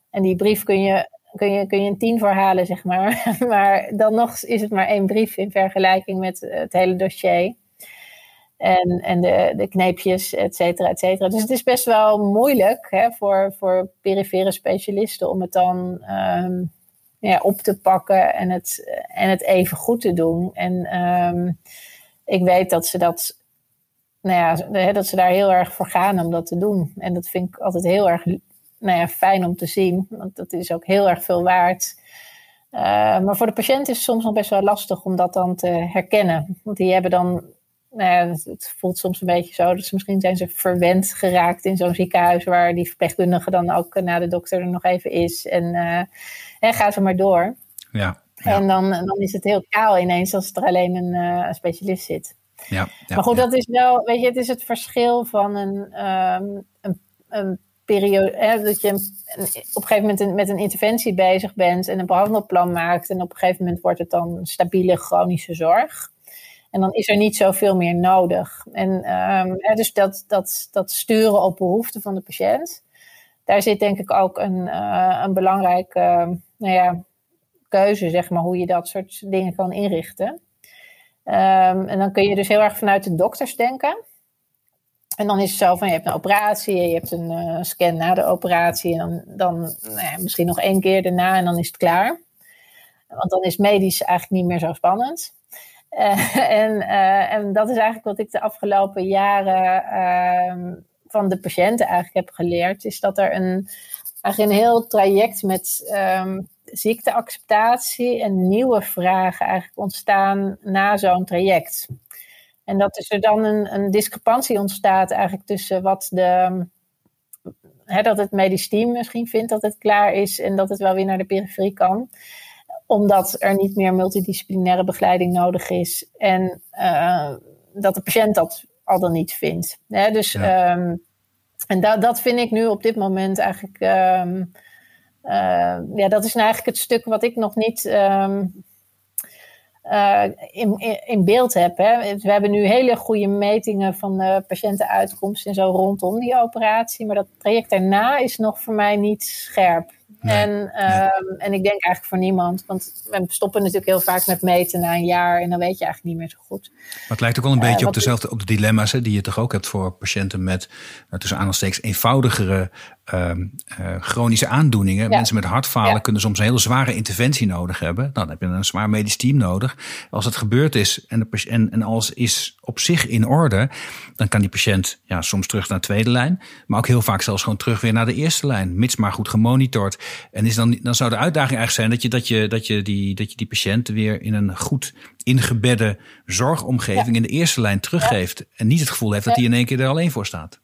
En die brief kun je, kun je, kun je een tien verhalen, zeg maar. (laughs) maar dan nog is het maar één brief in vergelijking met het hele dossier. En, en de, de kneepjes, et cetera, et cetera. Dus het is best wel moeilijk hè, voor, voor perifere specialisten om het dan um, ja, op te pakken en het, en het even goed te doen. En um, ik weet dat ze dat, nou ja, dat ze daar heel erg voor gaan om dat te doen. En dat vind ik altijd heel erg nou ja, fijn om te zien, want dat is ook heel erg veel waard. Uh, maar voor de patiënt is het soms nog best wel lastig om dat dan te herkennen. Want die hebben dan, nou ja, het voelt soms een beetje zo dat ze misschien zijn ze verwend geraakt in zo'n ziekenhuis waar die verpleegkundige dan ook na de dokter er nog even is. En, uh, en gaat ze maar door. Ja. En dan, dan is het heel kaal ineens als er alleen een, uh, specialist zit. Ja, ja, maar goed, dat is wel, weet je, het is het verschil van een, um, een, een, periode, hè, dat je op een gegeven moment met een interventie bezig bent en een behandelplan maakt. En op een gegeven moment wordt het dan stabiele chronische zorg. En dan is er niet zoveel meer nodig. En um, dus dat, dat, dat sturen op behoeften van de patiënt. Daar zit denk ik ook een, uh, een belangrijke, uh, nou ja, keuze, zeg maar, hoe je dat soort dingen kan inrichten. Um, en dan kun je dus heel erg vanuit de dokters denken. En dan is het zo van, je hebt een operatie, je hebt een uh, scan na de operatie en dan, dan nou ja, misschien nog één keer daarna en dan is het klaar. Want dan is medisch eigenlijk niet meer zo spannend. Uh, (laughs) en, uh, en dat is eigenlijk wat ik de afgelopen jaren ehm, van de patiënten eigenlijk heb geleerd, is dat er een, eigenlijk een heel traject met um, ziekteacceptatie en nieuwe vragen eigenlijk ontstaan na zo'n traject. En dat is er dan een, een discrepantie ontstaat eigenlijk tussen wat de. Hè, dat het medisch team misschien vindt dat het klaar is en dat het wel weer naar de periferie kan. Omdat er niet meer multidisciplinaire begeleiding nodig is. En uh, dat de patiënt dat al dan niet vindt. Hè, dus ja. um, en dat, dat vind ik nu op dit moment eigenlijk. Ehm, eh, ja, dat is nou eigenlijk het stuk wat ik nog niet. Ehm, uh, in, in, beeld heb. Hè. We hebben nu hele goede metingen van de patiëntenuitkomsten en zo rondom die operatie. Maar dat traject daarna is nog voor mij niet scherp. En, um, en ik denk eigenlijk voor niemand. Want we stoppen natuurlijk heel vaak met meten na een jaar. En dan weet je eigenlijk niet meer zo goed. Maar het lijkt ook wel een beetje op dezelfde op de dilemma's hè, die je toch ook hebt voor patiënten met nou, tussen aanhalingstekens eenvoudigere uh, chronische aandoeningen. Mensen met hartfalen kunnen soms een hele zware interventie nodig hebben. Nou, dan heb je een zwaar medisch team nodig. Als het gebeurd is en, de, en, en alles is op zich in orde, dan kan die patiënt ja, soms terug naar de tweede lijn. Maar ook heel vaak zelfs gewoon terug weer naar de eerste lijn. Mits maar goed gemonitord. En is dan, dan zou de uitdaging eigenlijk zijn dat je, dat je, dat je, die, dat je die patiënt weer in een goed ingebedde zorgomgeving in de eerste lijn teruggeeft. En niet het gevoel heeft dat hij in één keer er alleen voor staat.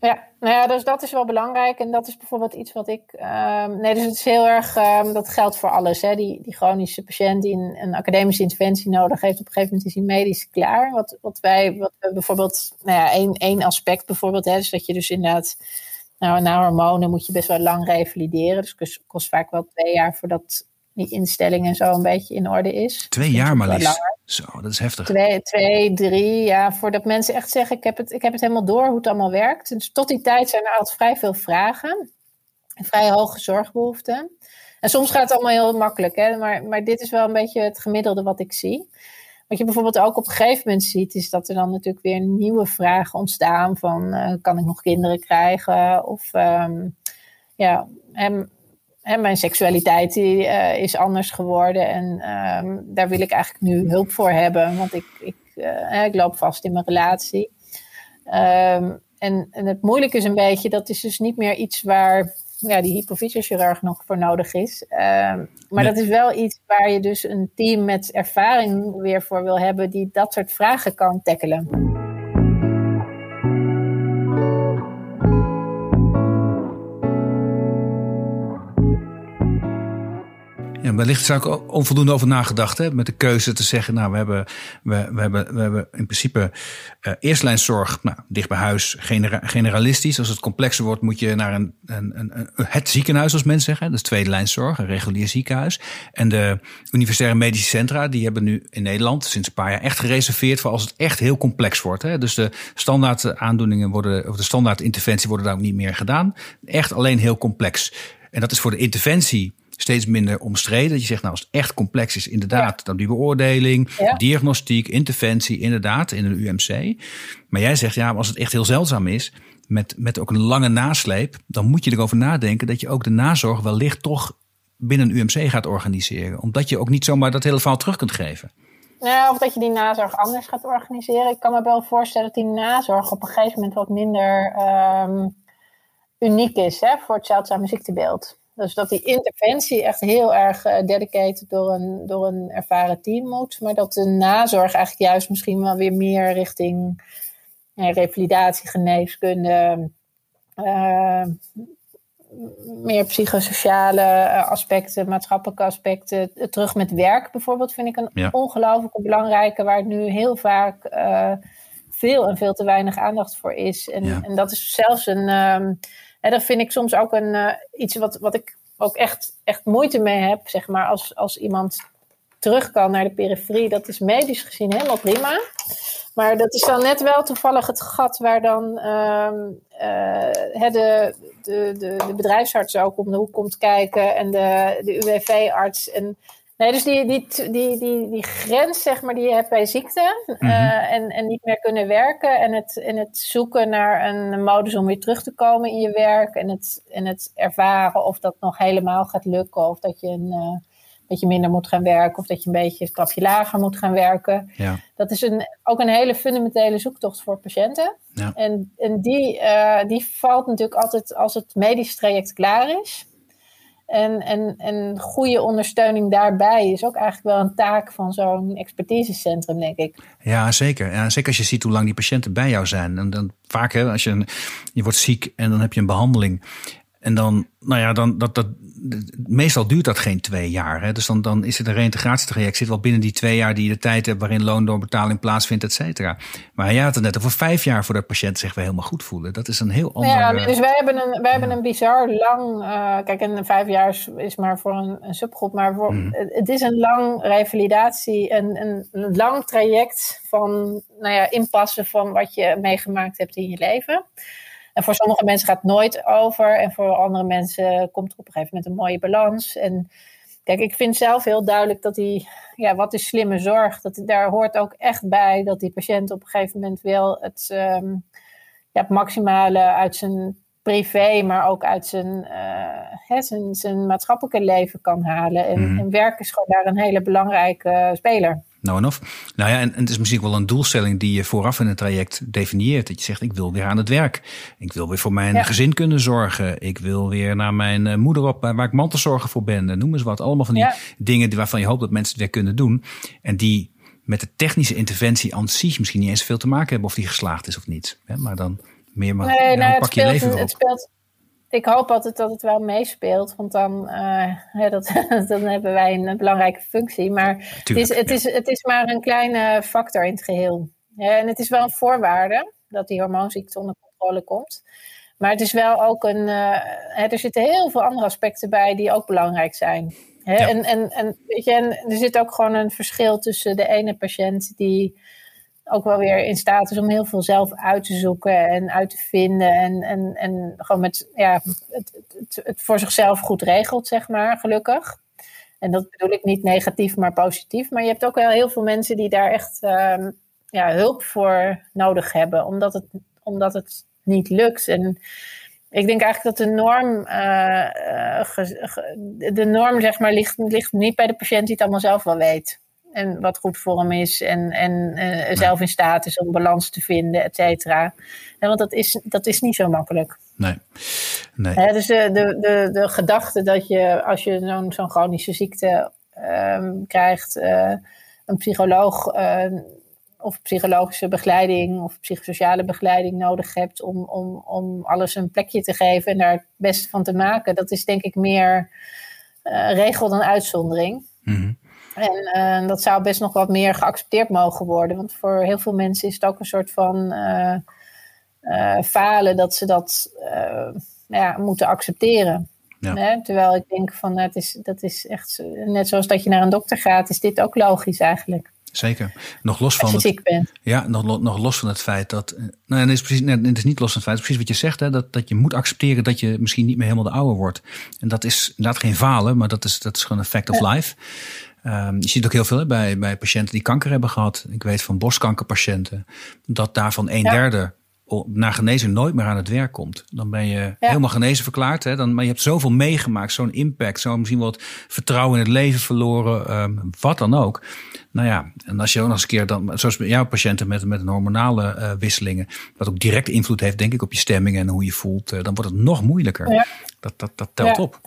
Ja, nou ja, dus dat is wel belangrijk. En dat is bijvoorbeeld iets wat ik. Um, nee, dus het is heel erg. Um, dat geldt voor alles. Hè. Die, die chronische patiënt die een, een, academische interventie nodig heeft, op een gegeven moment is hij medisch klaar. Wat, wat wij, wat we bijvoorbeeld. Nou ja, één, één aspect bijvoorbeeld. Hè, is dat je dus inderdaad. Nou, na hormonen moet je best wel lang revalideren. Dus het kost vaak wel twee jaar voordat die instelling en zo een beetje in orde is. Twee jaar maar liefst. Zo, dat is heftig. Twee, twee, drie, ja, voordat mensen echt zeggen, ik heb, het, ik heb het helemaal door hoe het allemaal werkt. Dus tot die tijd zijn er altijd vrij veel vragen. En vrij hoge zorgbehoeften. En soms gaat het allemaal heel makkelijk, hè? Maar, maar dit is wel een beetje het gemiddelde wat ik zie. Wat je bijvoorbeeld ook op een gegeven moment ziet, is dat er dan natuurlijk weer nieuwe vragen ontstaan van uh, kan ik nog kinderen krijgen? Of um, ja, mijn seksualiteit die, uh, is anders geworden. En um, daar wil ik eigenlijk nu hulp voor hebben. Want ik, ik, uh, ik loop vast in mijn relatie. Um, en, en het moeilijke is een beetje, dat is dus niet meer iets waar ja, die hypofysiochirurg nog voor nodig is. Um, maar dat is wel iets waar je dus een team met ervaring weer voor wil hebben, die dat soort vragen kan tackelen. Ja, wellicht zou ik onvoldoende over nagedacht hebben met de keuze te zeggen, nou, we hebben, we, we hebben, we hebben in principe uh, eerstlijnszorg nou, dicht bij huis, genera generalistisch. Als het complexer wordt, moet je naar een, een, een, het ziekenhuis, als mensen zeggen. Dat is tweede lijnszorg, een regulier ziekenhuis. En de universitaire medische centra, die hebben nu in Nederland sinds een paar jaar echt gereserveerd voor als het echt heel complex wordt. Hè. Dus de standaard aandoeningen worden, of de standaard interventie worden daar ook niet meer gedaan. Echt alleen heel complex. En dat is voor de interventie steeds minder omstreden. Dat je zegt, nou, als het echt complex is, inderdaad, dan die beoordeling, diagnostiek, interventie, inderdaad, in een UMC. Maar jij zegt, ja, als het echt heel zeldzaam is, met, met ook een lange nasleep, dan moet je erover nadenken dat je ook de nazorg wellicht toch binnen een UMC gaat organiseren. Omdat je ook niet zomaar dat hele verhaal terug kunt geven. Of dat je die nazorg anders gaat organiseren. Ik kan me wel voorstellen dat die nazorg op een gegeven moment wat minder um, uniek is hè, voor het zeldzame ziektebeeld. Dus dat die interventie echt heel erg uh, dedicated door een, door een ervaren team moet. Maar dat de nazorg eigenlijk juist misschien wel weer meer richting uh, revalidatie, geneeskunde, uh, meer psychosociale aspecten, maatschappelijke aspecten. Terug met werk bijvoorbeeld vind ik een ja. ongelooflijk belangrijke, waar nu heel vaak veel en veel te weinig aandacht voor is. En, ja. en dat is zelfs een. Um, en dat vind ik soms ook een, uh, iets wat, wat ik ook echt, echt moeite mee heb, zeg maar, als, als iemand terug kan naar de periferie. Dat is medisch gezien helemaal prima. Maar dat is dan net wel toevallig het gat waar dan um, uh, de, de, de, de bedrijfsarts ook om de hoek komt kijken en de, de UWV-arts. En Nee, dus die, die, die, die, die grens zeg maar, die je hebt bij ziekte mm -hmm. uh, en, en niet meer kunnen werken en het, en het zoeken naar een modus om weer terug te komen in je werk en het, en het ervaren of dat nog helemaal gaat lukken of dat je, een, uh, dat je minder moet gaan werken of dat je een beetje een stapje lager moet gaan werken. Ja. Dat is een, ook een hele fundamentele zoektocht voor patiënten. Ja. En, en die, uh, die valt natuurlijk altijd als het medisch traject klaar is. En, en, en goede ondersteuning daarbij is ook eigenlijk wel een taak van zo'n expertisecentrum, denk ik. Ja, zeker. Ja, zeker als je ziet hoe lang die patiënten bij jou zijn. En dan vaak, hè, als je, je wordt ziek en dan heb je een behandeling. En dan, nou ja, dan, dat, dat, meestal duurt dat geen twee jaar. Hè? Dus dan, dan is het een reïntegratietraject. Zit wel binnen die twee jaar die je de tijd hebt waarin loondoorbetaling plaatsvindt, et cetera. Maar ja, het er net over vijf jaar voor de patiënt zich weer helemaal goed voelen. Dat is een heel ander... Ja, dus wij hebben een, wij hebben een bizar lang... Uh, kijk, en vijf jaar is, maar voor een, een subgroep. Maar voor, mhm. het is een lang revalidatie. Een, een, een lang traject van nou ja, inpassen van wat je meegemaakt hebt in je leven. En voor sommige mensen gaat het nooit over. En voor andere mensen komt er op een gegeven moment een mooie balans. En kijk, ik vind zelf heel duidelijk dat die, ja, wat is slimme zorg? Dat, daar hoort ook echt bij dat die patiënt op een gegeven moment wel het, um, ja, het maximale uit zijn privé, maar ook uit zijn, uh, hè, zijn, zijn maatschappelijke leven kan halen. En, mm. en werk is gewoon daar een hele belangrijke speler. Nou en of. Nou ja, en, en, het is misschien wel een doelstelling die je vooraf in het traject definieert. Dat je zegt, ik wil weer aan het werk. Ik wil weer voor mijn gezin kunnen zorgen. Ik wil weer naar mijn eh, moeder op, waar ik mantelzorger voor ben. Noem eens wat. Allemaal van die dingen waarvan je hoopt dat mensen het weer kunnen doen. En die met de technische interventie aan zich misschien niet eens veel te maken hebben of die geslaagd is of niet. Maar dan meer maar nee, nou, pak je leven Het speelt, ik hoop altijd dat het wel meespeelt, want dan, uh, dat, (laughs) dan hebben wij een, belangrijke functie. Maar het, is, het, is, het is maar een kleine factor in het geheel. en het is wel een voorwaarde dat die hormoonziekte onder controle komt. Maar het is wel ook een. Uh, er zitten heel veel andere aspecten bij die ook belangrijk zijn. En, en, en, weet je, en er zit ook gewoon een verschil tussen de ene patiënt die ook wel weer in staat is om heel veel zelf uit te zoeken en uit te vinden. En, en, en gewoon met ja, het, het, voor zichzelf goed regelt, zeg maar, gelukkig. En dat bedoel ik niet negatief, maar positief. Maar je hebt ook wel heel veel mensen die daar echt uh, ja, hulp voor nodig hebben, omdat het, omdat het niet lukt. En ik denk eigenlijk dat de norm, uh, de norm zeg maar, ligt, ligt niet bij de patiënt die het allemaal zelf wel weet en wat goed voor hem is en, en uh, zelf in staat is om balans te vinden, et cetera. want dat is, dat is niet zo makkelijk. Nee. nee. dus de, de, de, de gedachte dat je als je zo'n zo'n chronische ziekte uh, krijgt, uh, een psycholoog uh, of psychologische begeleiding of psychosociale begeleiding nodig hebt om, om, om alles een plekje te geven en daar het beste van te maken, dat is denk ik meer regel dan uitzondering. Mm en uh, dat zou best nog wat meer geaccepteerd mogen worden. Want voor heel veel mensen is het ook een soort van uh, uh, falen dat ze dat ja, moeten accepteren. Ja. Terwijl ik denk van het is, dat is echt net zoals dat je naar een dokter gaat, is dit ook logisch eigenlijk. Zeker. Nog los van. Als je het, ziek bent. Ja, nog, nog los van het feit dat. Nou, het is, precies, het is niet los van het feit. precies wat je zegt. Hè, dat, dat je moet accepteren dat je misschien niet meer helemaal de oude wordt. En dat is inderdaad geen falen, maar dat is, dat is gewoon een fact of life. Um, je ziet ook heel veel bij, bij patiënten die kanker hebben gehad. Ik weet van borstkankerpatiënten dat daarvan een derde na genezing nooit meer aan het werk komt. Dan ben je helemaal genezen verklaard. Hè? Dan, maar je hebt zoveel meegemaakt, zo'n impact, zo misschien wat vertrouwen in het leven verloren, um, wat dan ook. Nou ja, en als je ook nog eens een keer, dan, zoals bij jouw patiënten met, met een hormonale uh, wisselingen, wat ook direct invloed heeft, denk ik, op je stemming en hoe je voelt, uh, dan wordt het nog moeilijker. Ja. Dat, dat, dat telt op.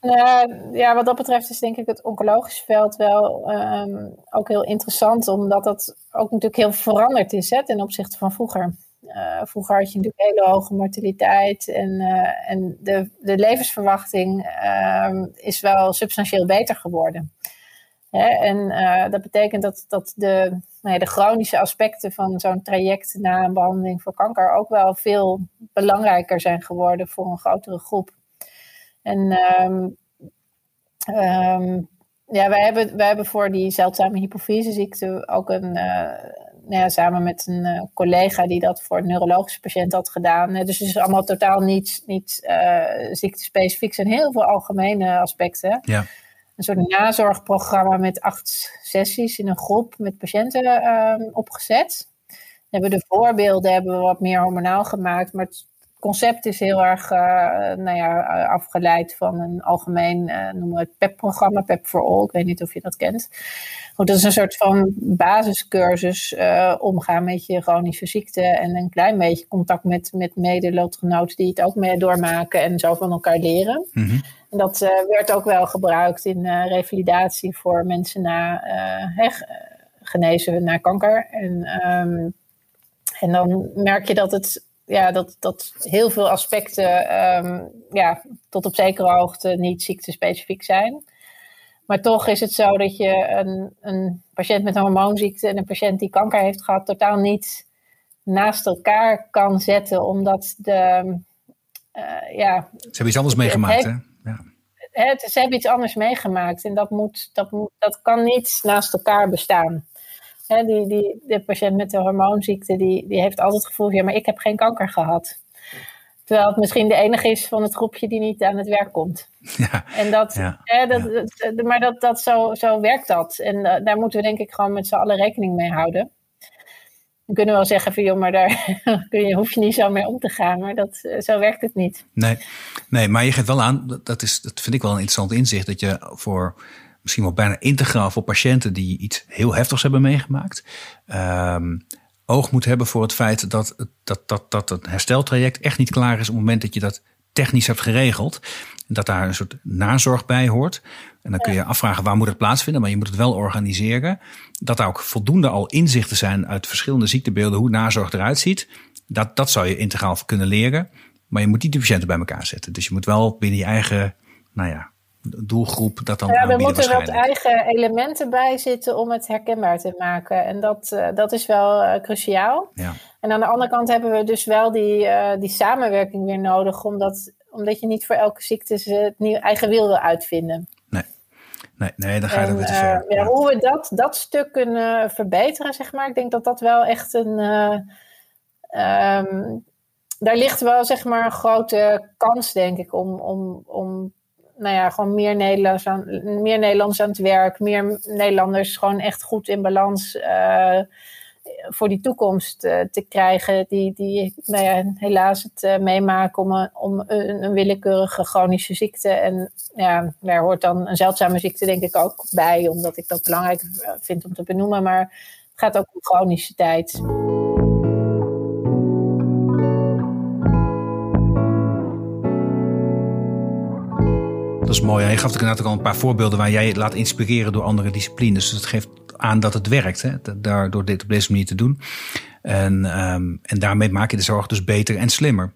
Uh, ja, wat dat betreft is denk ik het oncologische veld wel um, ook heel interessant, omdat dat ook natuurlijk heel veranderd is hè, ten opzichte van vroeger. Uh, vroeger had je natuurlijk hele hoge mortaliteit en, uh, en de, de levensverwachting uh, is wel substantieel beter geworden. Hè? En dat betekent dat, dat de, nou ja, de chronische aspecten van zo'n traject na een behandeling voor kanker ook wel veel belangrijker zijn geworden voor een grotere groep. En um, um, ja, wij hebben, wij hebben voor die zeldzame hypofyseziekte ook een, uh, nou ja, samen met een uh, collega die dat voor een neurologische patiënt had gedaan. Dus het is allemaal totaal niet, niet uh, ziektespecifiek. zijn heel veel algemene aspecten. Ja. Een soort nazorgprogramma met acht sessies in een groep met patiënten uh, opgezet. We hebben de voorbeelden hebben we wat meer hormonaal gemaakt, maar het concept is heel erg uh, nou ja, afgeleid van een algemeen, uh, noemen we het PEP-programma, PEP for All. Ik weet niet of je dat kent. Goed, dat is een soort van basiscursus uh, omgaan met je chronische ziekte en een klein beetje contact met, met mede-lotgenoten die het ook mee doormaken en zo van elkaar leren. Mm -hmm. En dat werd ook wel gebruikt in revalidatie voor mensen na genezen na kanker. En, um, en dan merk je dat het ja, dat, dat heel veel aspecten ehm, ja, tot op zekere hoogte niet ziektespecifiek zijn. Maar toch is het zo dat je een, een patiënt met een hormoonziekte en een patiënt die kanker heeft gehad, totaal niet naast elkaar kan zetten, omdat de. Uh, ja, ze hebben iets anders meegemaakt, hè? Ja. Het, ze hebben iets anders meegemaakt en dat, moet, dat, dat kan niet naast elkaar bestaan. Hè, die, die, de patiënt met de hormoonziekte, die, die heeft altijd het gevoel, ja, maar ik heb geen kanker gehad. Terwijl het misschien de enige is van het groepje die niet aan het werk komt. Ja, en dat, hè, dat, Maar dat, dat zo, zo werkt dat. En uh, daar moeten we denk ik gewoon met z'n allen rekening mee houden. We kunnen wel zeggen van joh, maar daar (laughs) kun je, hoef je niet zo mee om te gaan. Maar dat, uh, zo werkt het niet. Nee, nee, maar je geeft wel aan, dat, is, dat vind ik wel een interessant inzicht, dat je voor misschien wel bijna integraal voor patiënten die iets heel heftigs hebben meegemaakt. Um, oog moet hebben voor het feit dat, dat, dat, dat het hersteltraject echt niet klaar is op het moment dat je dat technisch hebt geregeld. En dat daar een soort nazorg bij hoort. En dan kun je afvragen waar moet het plaatsvinden, maar je moet het wel organiseren. Dat er ook voldoende al inzichten zijn uit verschillende ziektebeelden hoe nazorg eruit ziet. Dat, dat zou je integraal kunnen leren. Maar je moet niet de patiënten bij elkaar zetten. Dus je moet wel binnen je eigen, nou ja, doelgroep dat dan ja, er moeten wat eigen elementen bij zitten om het herkenbaar te maken. En dat, uh, dat is wel uh, cruciaal. Ja. En aan de andere kant hebben we dus wel die, uh, die samenwerking weer nodig, omdat, omdat je niet voor elke ziekte het nieuw, eigen wiel wil uitvinden. Nee, nee, nee dan ga je er weer te ver. Ja, Hoe we dat, dat stuk kunnen verbeteren, zeg maar. Ik denk dat dat wel echt een... Um, daar ligt wel zeg maar een grote kans, denk ik, om, om, om nou ja, gewoon meer Nederlanders aan, meer Nederlanders aan het werk, meer Nederlanders gewoon echt goed in balans uh, voor die toekomst uh, te krijgen, die, die nou ja, helaas het uh, meemaken om, een, om een, een, willekeurige chronische ziekte. En ja, daar hoort dan een zeldzame ziekte denk ik ook bij, omdat ik dat belangrijk vind om te benoemen, maar het gaat ook om chronische tijd. Dat is mooi. Je gaf inderdaad al een paar voorbeelden waar jij je laat inspireren door andere disciplines. Dus dat geeft aan dat het werkt, hè? Daar, door dit op deze manier te doen. En, um, en daarmee maak je de zorg dus beter en slimmer.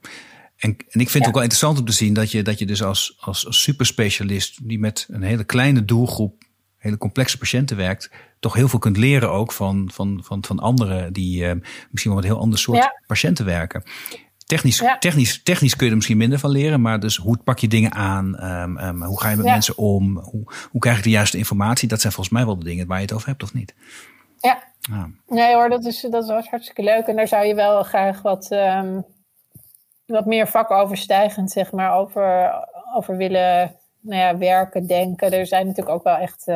En, en ik vind het ook wel interessant om te zien dat je, dat je dus als, als, als superspecialist, die met een hele kleine doelgroep, hele complexe patiënten werkt, toch heel veel kunt leren ook van, van, van, van anderen die uh, misschien wel met een heel ander soort patiënten werken. Technisch, technisch, technisch kun je er misschien minder van leren, maar dus hoe pak je dingen aan? Um, hoe ga je met mensen om? Hoe, hoe krijg je de juiste informatie? Dat zijn volgens mij wel de dingen waar je het over hebt, of niet? Ja. Nee hoor, dat is, dat is hartstikke leuk. En daar zou je wel graag wat, um, wat meer vakoverstijgend, zeg maar, over, over willen nou ja, werken, denken. Er zijn natuurlijk ook wel echt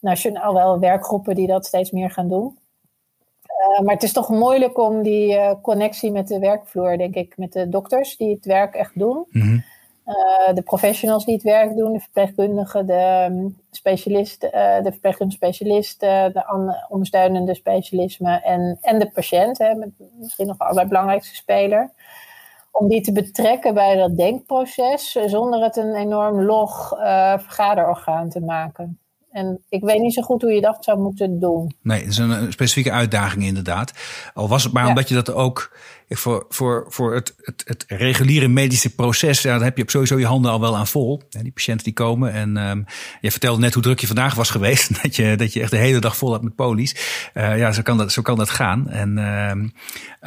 nationaal wel werkgroepen die dat steeds meer gaan doen. Eh, maar het is toch moeilijk om die uh, connectie met de werkvloer, denk ik, met de dokters die het werk echt doen. Mm -hmm. de professionals die het werk doen, de verpleegkundigen, de um, specialisten, de verpleegkundige specialisten, de ondersteunende specialismen en, en de patiënt, hè, met misschien nog de allerbelangrijkste speler. Om die te betrekken bij dat denkproces zonder het een enorm log vergaderorgaan te maken. En ik weet niet zo goed hoe je dat zou moeten doen. Nee, het is een specifieke uitdaging inderdaad. Al was het maar omdat je dat ook voor, voor, voor het, het, het reguliere medische proces, ja, daar heb je sowieso je handen al wel aan vol. die patiënten die komen. En um, je vertelde net hoe druk je vandaag was geweest. (laughs) Dat je, dat je echt de hele dag vol hebt met polies. Uh, ja, zo kan dat, zo kan dat gaan. En, um,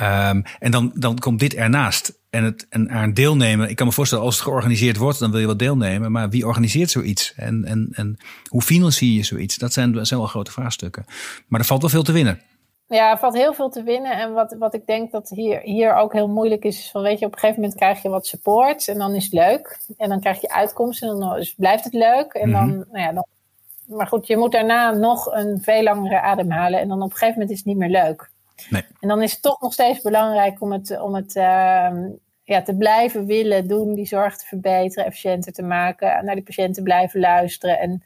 um, en dan, dan komt dit ernaast. En, het, en aan deelnemen. Ik kan me voorstellen, als het georganiseerd wordt, dan wil je wel deelnemen. Maar wie organiseert zoiets? En, en, en hoe financier je zoiets? Dat zijn, dat zijn wel grote vraagstukken. Maar er valt wel veel te winnen. Ja, er valt heel veel te winnen. En wat, wat ik denk dat hier, hier ook heel moeilijk is, is van weet je, op een gegeven moment krijg je wat support en dan is het leuk. En dan krijg je uitkomsten en dan blijft het leuk. En dan, mhm. nou ja, dan, maar goed, je moet daarna nog een veel langere adem halen en dan op een gegeven moment is het niet meer leuk. Nee. En dan is het toch nog steeds belangrijk om het, om het uh, ja, te blijven willen doen, die zorg te verbeteren, efficiënter te maken, naar die patiënten blijven luisteren. En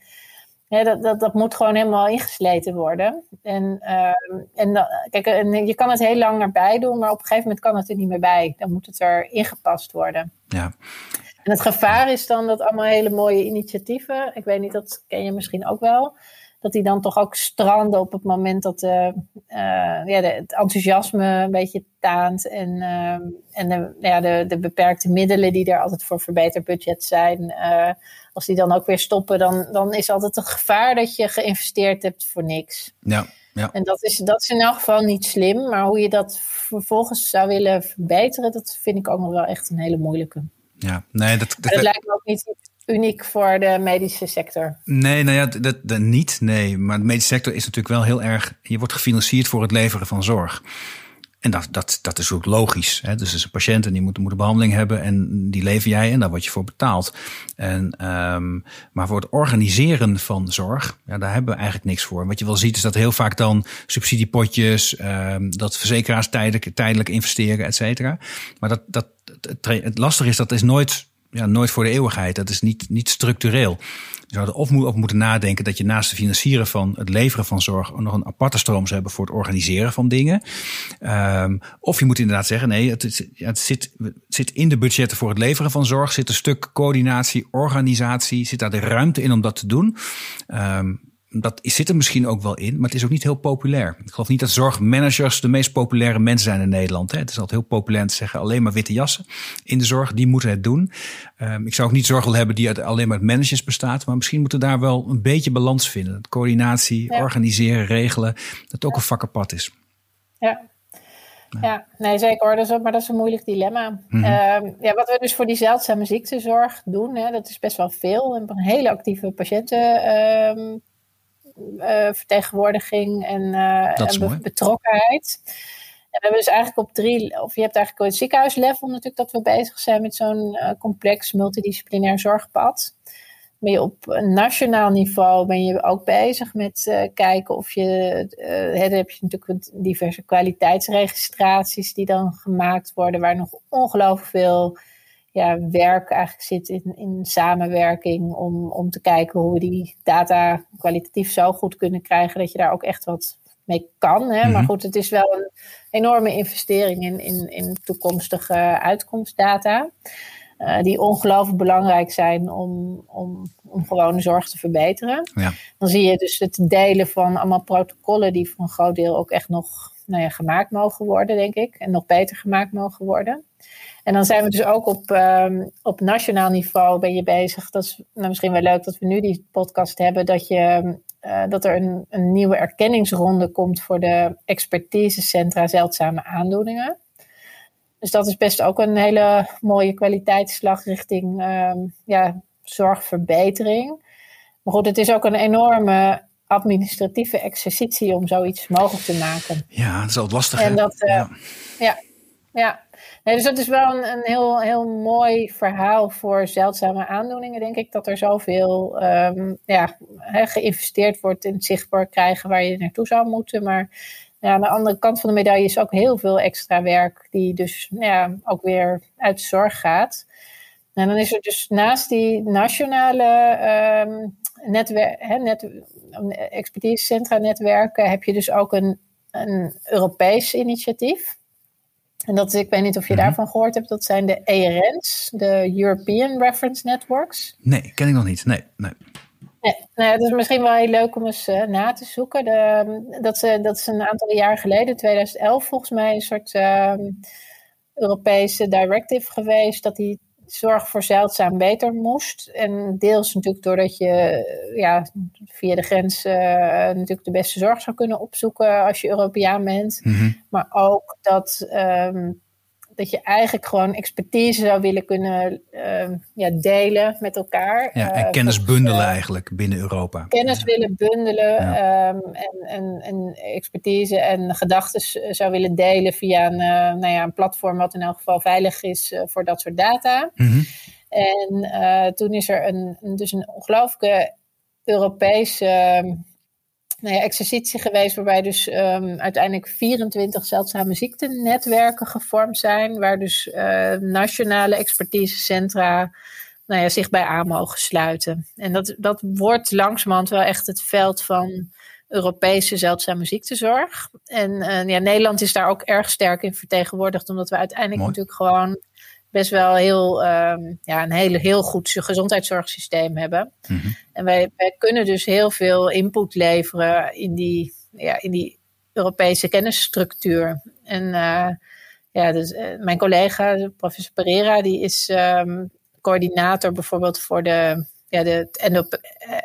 ja, dat, dat, dat moet gewoon helemaal ingesleten worden. En, uh, en kijk, en je kan het heel lang erbij doen, maar op een gegeven moment kan het er niet meer bij. Dan moet het er ingepast worden. Ja. En het gevaar is dan dat allemaal hele mooie initiatieven, ik weet niet, dat ken je misschien ook wel, dat die dan toch ook stranden op het moment dat de, ja, de, het enthousiasme een beetje taant. En, ehm, en de, ja, de, de beperkte middelen die er altijd voor verbeterbudget zijn. Als die dan ook weer stoppen, dan, dan is altijd het gevaar dat je geïnvesteerd hebt voor niks. Ja. Ja. En dat is, dat is in elk geval niet slim. Maar hoe je dat vervolgens zou willen verbeteren, dat vind ik ook nog wel echt een hele moeilijke. Ja, nee, dat, dat, lijkt me ook niet uniek voor de medische sector. Nee, nou ja, dat, dat niet. Nee, maar de medische sector is natuurlijk wel heel erg. Je wordt gefinancierd voor het leveren van zorg. En dat, dat, dat is ook logisch. Hè? Dus er is een patiënt en die moet, moet een behandeling hebben en die lever jij en daar word je voor betaald. En, um, maar voor het organiseren van zorg, ja, daar hebben we eigenlijk niks voor. wat je wel ziet is dat heel vaak dan subsidiepotjes, um, dat verzekeraars tijdelijk, tijdelijk investeren, et cetera. Maar dat, dat, het, het lastige is, dat is nooit, ja, nooit voor de eeuwigheid. Dat is niet, niet structureel. Je zou of moeten nadenken dat je naast het financieren van het leveren van zorg nog een aparte stroom zou hebben voor het organiseren van dingen. Um, of je moet inderdaad zeggen, nee, het, het, zit, het zit in de budgetten voor het leveren van zorg, zit een stuk coördinatie, organisatie, zit daar de ruimte in om dat te doen. Um, dat zit er misschien ook wel in, maar het is ook niet heel populair. Ik geloof niet dat zorgmanagers de meest populaire mensen zijn in Nederland. Hè. Het is altijd heel populair te zeggen alleen maar witte jassen in de zorg, die moeten het doen. Um, ik zou ook niet zorg willen hebben die uit alleen maar managers bestaat, maar misschien moeten we daar wel een beetje balans vinden. Coördinatie, organiseren, regelen, dat ook een vak apart is. Ja. Ja, nee, zeker hoor. Dat is, maar dat is een moeilijk dilemma. Mm ja, wat we dus voor die zeldzame ziektezorg doen, hè, dat is best wel veel. We hebben een hele actieve patiënten uh, vertegenwoordiging en, uh, betrokkenheid. En we hebben dus eigenlijk op drie, of je hebt eigenlijk op het ziekenhuislevel natuurlijk dat we bezig zijn met zo'n uh, complex multidisciplinair zorgpad. Ben je op nationaal niveau ben je ook bezig met kijken of je, uh, dan heb je natuurlijk diverse kwaliteitsregistraties die dan gemaakt worden, waar nog ongelooflijk veel ja, werk eigenlijk zit in, in samenwerking om, om te kijken hoe we die data kwalitatief zo goed kunnen krijgen dat je daar ook echt wat mee kan. Hè? Maar mhm. goed, het is wel een enorme investering in, in, in toekomstige uitkomstdata. Uh, die ongelooflijk belangrijk zijn om, om, om gewoon de zorg te verbeteren. Ja. Dan zie je dus het delen van allemaal protocollen die voor een groot deel ook echt nog nou ja, gemaakt mogen worden, denk ik. En nog beter gemaakt mogen worden. En dan zijn we dus ook op, um, op nationaal niveau ben je bezig. Dat is nou, misschien wel leuk dat we nu die podcast hebben. Dat, je, uh, dat er een, een nieuwe erkenningsronde komt voor de expertisecentra zeldzame aandoeningen. Dus dat is best ook een hele mooie kwaliteitsslag richting um, ja, zorgverbetering. Maar goed, het is ook een enorme administratieve exercitie om zoiets mogelijk te maken. Ja, dat is altijd lastig. En dat, uh, ja. ja, ja. Nee, dus dat is wel een, een heel, heel mooi verhaal voor zeldzame aandoeningen, denk ik. Dat er zoveel um, ja, geïnvesteerd wordt in het zichtbaar krijgen waar je naartoe zou moeten. Maar ja, aan de andere kant van de medaille is ook heel veel extra werk, die dus ja, ook weer uit zorg gaat. En dan is er dus naast die nationale um, netwer net, expertisecentra netwerken, heb je dus ook een, een Europees initiatief. En dat, ik weet niet of je mhm. daarvan gehoord hebt, dat zijn de ERN's, de European Reference Networks. Nee, ken ik nog niet. Nee, nee. nee nou, het is misschien wel heel leuk om eens uh, na te zoeken. De, dat, ze, dat is een aantal jaar geleden, 2011 volgens mij, een soort uh, Europese directive geweest. Dat die zorg voor zeldzaam beter moest. En deels natuurlijk doordat je ja, via de grens uh, natuurlijk de beste zorg zou kunnen opzoeken als je Europeaan bent. Mhm. Maar ook dat um, dat je eigenlijk gewoon expertise zou willen kunnen uh, ja, delen met elkaar. Ja, en uh, kennis bundelen uh, eigenlijk binnen Europa. Kennis willen bundelen ja. um, en, en, en, expertise en gedachten zou willen delen via een, nou ja, een platform wat in elk geval veilig is voor dat soort data. Mm -hmm. En toen is er een, dus een ongelooflijke Europese nou ja, exercitie geweest waarbij dus um, uiteindelijk 24 zeldzame ziektennetwerken gevormd zijn, waar dus uh, nationale expertisecentra nou ja, zich bij aan mogen sluiten. En dat, dat wordt langzamerhand wel echt het veld van Europese zeldzame ziektezorg. En uh, ja, Nederland is daar ook erg sterk in vertegenwoordigd, omdat we uiteindelijk Mooi. natuurlijk gewoon best wel heel, um, ja, een hele, heel goed gezondheidszorgsysteem hebben. Mm -hmm. En wij, wij kunnen dus heel veel input leveren in die, ja, in die Europese kennisstructuur. En ja, dus mijn collega, professor Pereira, die is ehm, coördinator bijvoorbeeld voor de, ja, de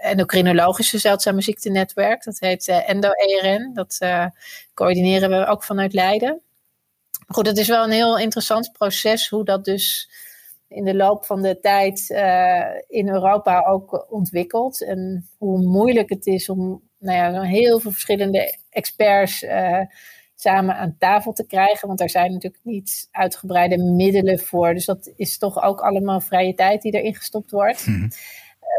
endocrinologische zeldzame ziektenetwerk. Dat heet Endo-ERN. Dat coördineren we ook vanuit Leiden. Goed, het is wel een heel interessant proces hoe dat dus in de loop van de tijd uh, in Europa ook ontwikkelt. En hoe moeilijk het is om nou ja, heel veel verschillende experts uh, samen aan tafel te krijgen. Want er zijn natuurlijk niet uitgebreide middelen voor. Dus dat is toch ook allemaal vrije tijd die erin gestopt wordt. Mm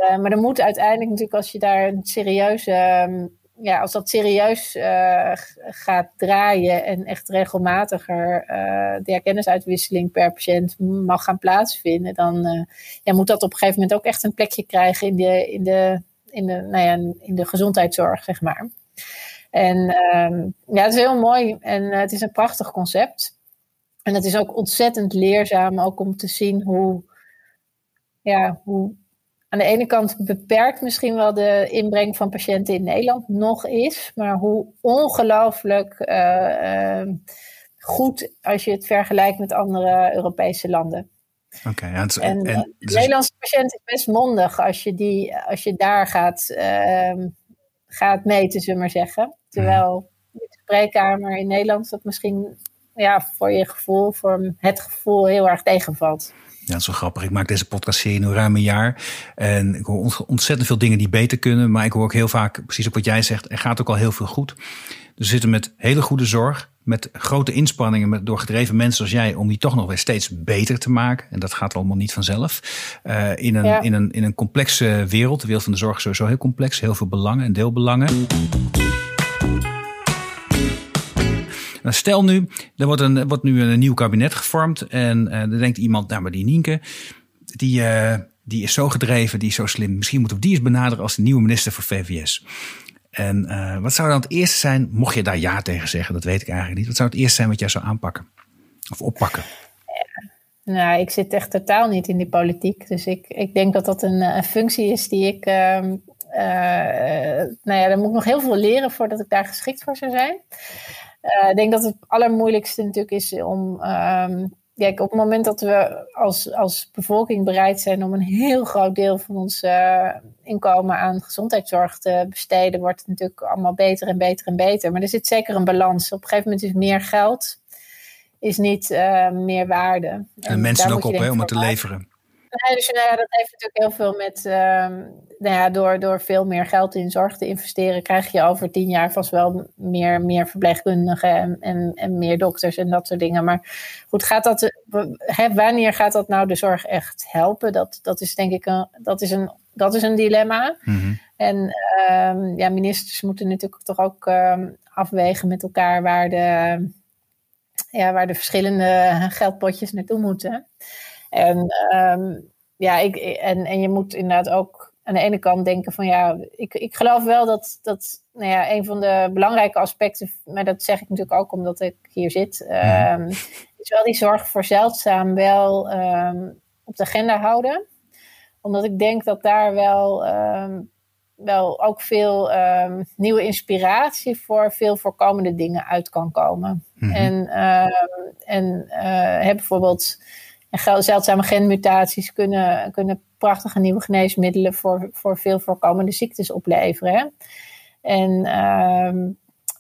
uh, maar er moet uiteindelijk natuurlijk, als je daar een serieuze um, ja, als dat serieus uh, gaat draaien en echt regelmatiger uh, de kennisuitwisseling per patiënt mag gaan plaatsvinden, dan uh, ja, moet dat op een gegeven moment ook echt een plekje krijgen in de, in de, in de, nou ja, in de gezondheidszorg, zeg maar. En um, ja, het is heel mooi en het is een prachtig concept. En het is ook ontzettend leerzaam, ook om te zien hoe, ja, hoe aan de ene kant beperkt misschien wel de inbreng van patiënten in Nederland nog is, maar hoe ongelooflijk uh, uh, goed als je het vergelijkt met andere Europese landen. Oké, okay, ja, en, en, en de dus... Nederlandse patiënt is best mondig als je, die, als je daar gaat, uh, gaat meten, zullen we maar zeggen. Terwijl de spreekkamer in Nederland dat misschien ja, voor je gevoel, voor het gevoel heel erg tegenvalt. Ja, dat is wel grappig. Ik maak deze podcast-serie nu ruim een jaar. En ik hoor ontzettend veel dingen die beter kunnen. Maar ik hoor ook heel vaak, precies op wat jij zegt, er gaat ook al heel veel goed. We zitten met hele goede zorg, met grote inspanningen met, door gedreven mensen zoals jij, om die toch nog weer steeds beter te maken. En dat gaat allemaal niet vanzelf. Uh, in, een, ja. in, een, in een complexe wereld. De wereld van de zorg is sowieso heel complex. Heel veel belangen en deelbelangen. Nou, stel nu, er wordt, een, wordt nu een nieuw kabinet gevormd. En uh, dan denkt iemand, nou maar die Nienke, die, uh, die is zo gedreven, die is zo slim. Misschien moeten we die eens benaderen als de nieuwe minister voor VVS. En uh, wat zou dan het eerste zijn, mocht je daar ja tegen zeggen, dat weet ik eigenlijk niet. Wat zou het eerste zijn wat jij zou aanpakken? Of oppakken? Nou, ik zit echt totaal niet in die politiek. Dus ik, ik denk dat dat een, een functie is die ik. Uh, nou ja, daar moet ik nog heel veel leren voordat ik daar geschikt voor zou zijn. Uh, ik denk dat het allermoeilijkste natuurlijk is om. Um, kijk, op het moment dat we als, als bevolking bereid zijn om een heel groot deel van ons uh, inkomen aan gezondheidszorg te besteden, wordt het natuurlijk allemaal beter en beter en beter. Maar er zit zeker een balans. Op een gegeven moment is meer geld is niet uh, meer waarde. En, en mensen ook op hè, om het te leveren. Nee, dus ja, dat heeft natuurlijk heel veel met, uh, nou ja, door, door veel meer geld in zorg te investeren, krijg je over tien jaar vast wel meer, meer verpleegkundigen en, en, en meer dokters en dat soort dingen. Maar goed, gaat dat, hè, wanneer gaat dat nou de zorg echt helpen? Dat, dat is denk ik een, dat is een, dat is een dilemma. Mm-hmm. En um, ja, ministers moeten natuurlijk toch ook um, afwegen met elkaar waar de, ja, waar de verschillende geldpotjes naartoe moeten. En, um, ja, ik, en, en je moet inderdaad ook aan de ene kant denken van ja, ik, ik geloof wel dat, dat nou ja, een van de belangrijke aspecten, maar dat zeg ik natuurlijk ook omdat ik hier zit, um, is wel die zorg voor zeldzaam wel um, op de agenda houden. Omdat ik denk dat daar wel, um, wel ook veel nieuwe inspiratie voor veel voorkomende dingen uit kan komen. Mm-hmm. En, en uh, bijvoorbeeld en zeldzame genmutaties kunnen, kunnen prachtige nieuwe geneesmiddelen voor, voor veel voorkomende ziektes opleveren. En uh,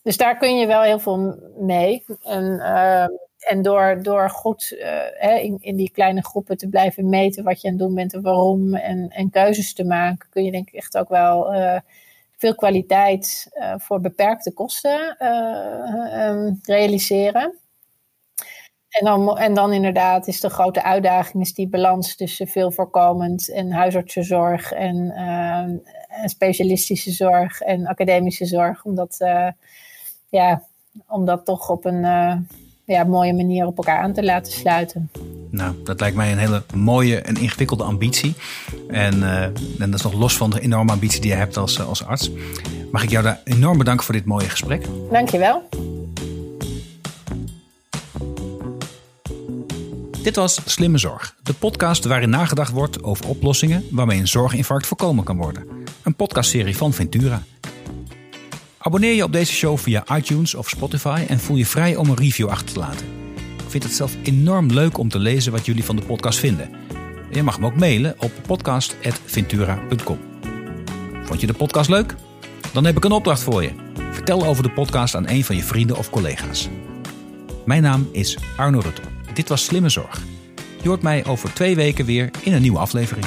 dus daar kun je wel heel veel mee. En, uh, en door, door goed hè, in, in die kleine groepen te blijven meten wat je aan het doen bent en waarom en, en keuzes te maken, kun je denk ik echt ook wel uh, veel kwaliteit voor beperkte kosten um, realiseren. En dan, en dan inderdaad is de grote uitdaging is die balans tussen veel voorkomend en huisartsenzorg en, uh, en specialistische zorg en academische zorg. Om dat, uh, ja, om dat toch op een uh, ja, mooie manier op elkaar aan te laten sluiten. Nou, dat lijkt mij een hele mooie en ingewikkelde ambitie. En, en dat is nog los van de enorme ambitie die je hebt als, als arts. Mag ik jou daar enorm bedanken voor dit mooie gesprek. Dankjewel. Dit was Slimme Zorg, de podcast waarin nagedacht wordt over oplossingen waarmee een zorginfarct voorkomen kan worden. Een podcastserie van Ventura. Abonneer je op deze show via iTunes of Spotify en voel je vrij om een review achter te laten. Ik vind het zelf enorm leuk om te lezen wat jullie van de podcast vinden. Je mag me ook mailen op podcast.ventura.com. Vond je de podcast leuk? Dan heb ik een opdracht voor je. Vertel over de podcast aan een van je vrienden of collega's. Mijn naam is Arno Rutte. Dit was Slimme Zorg. Je hoort mij over twee weken weer in een nieuwe aflevering.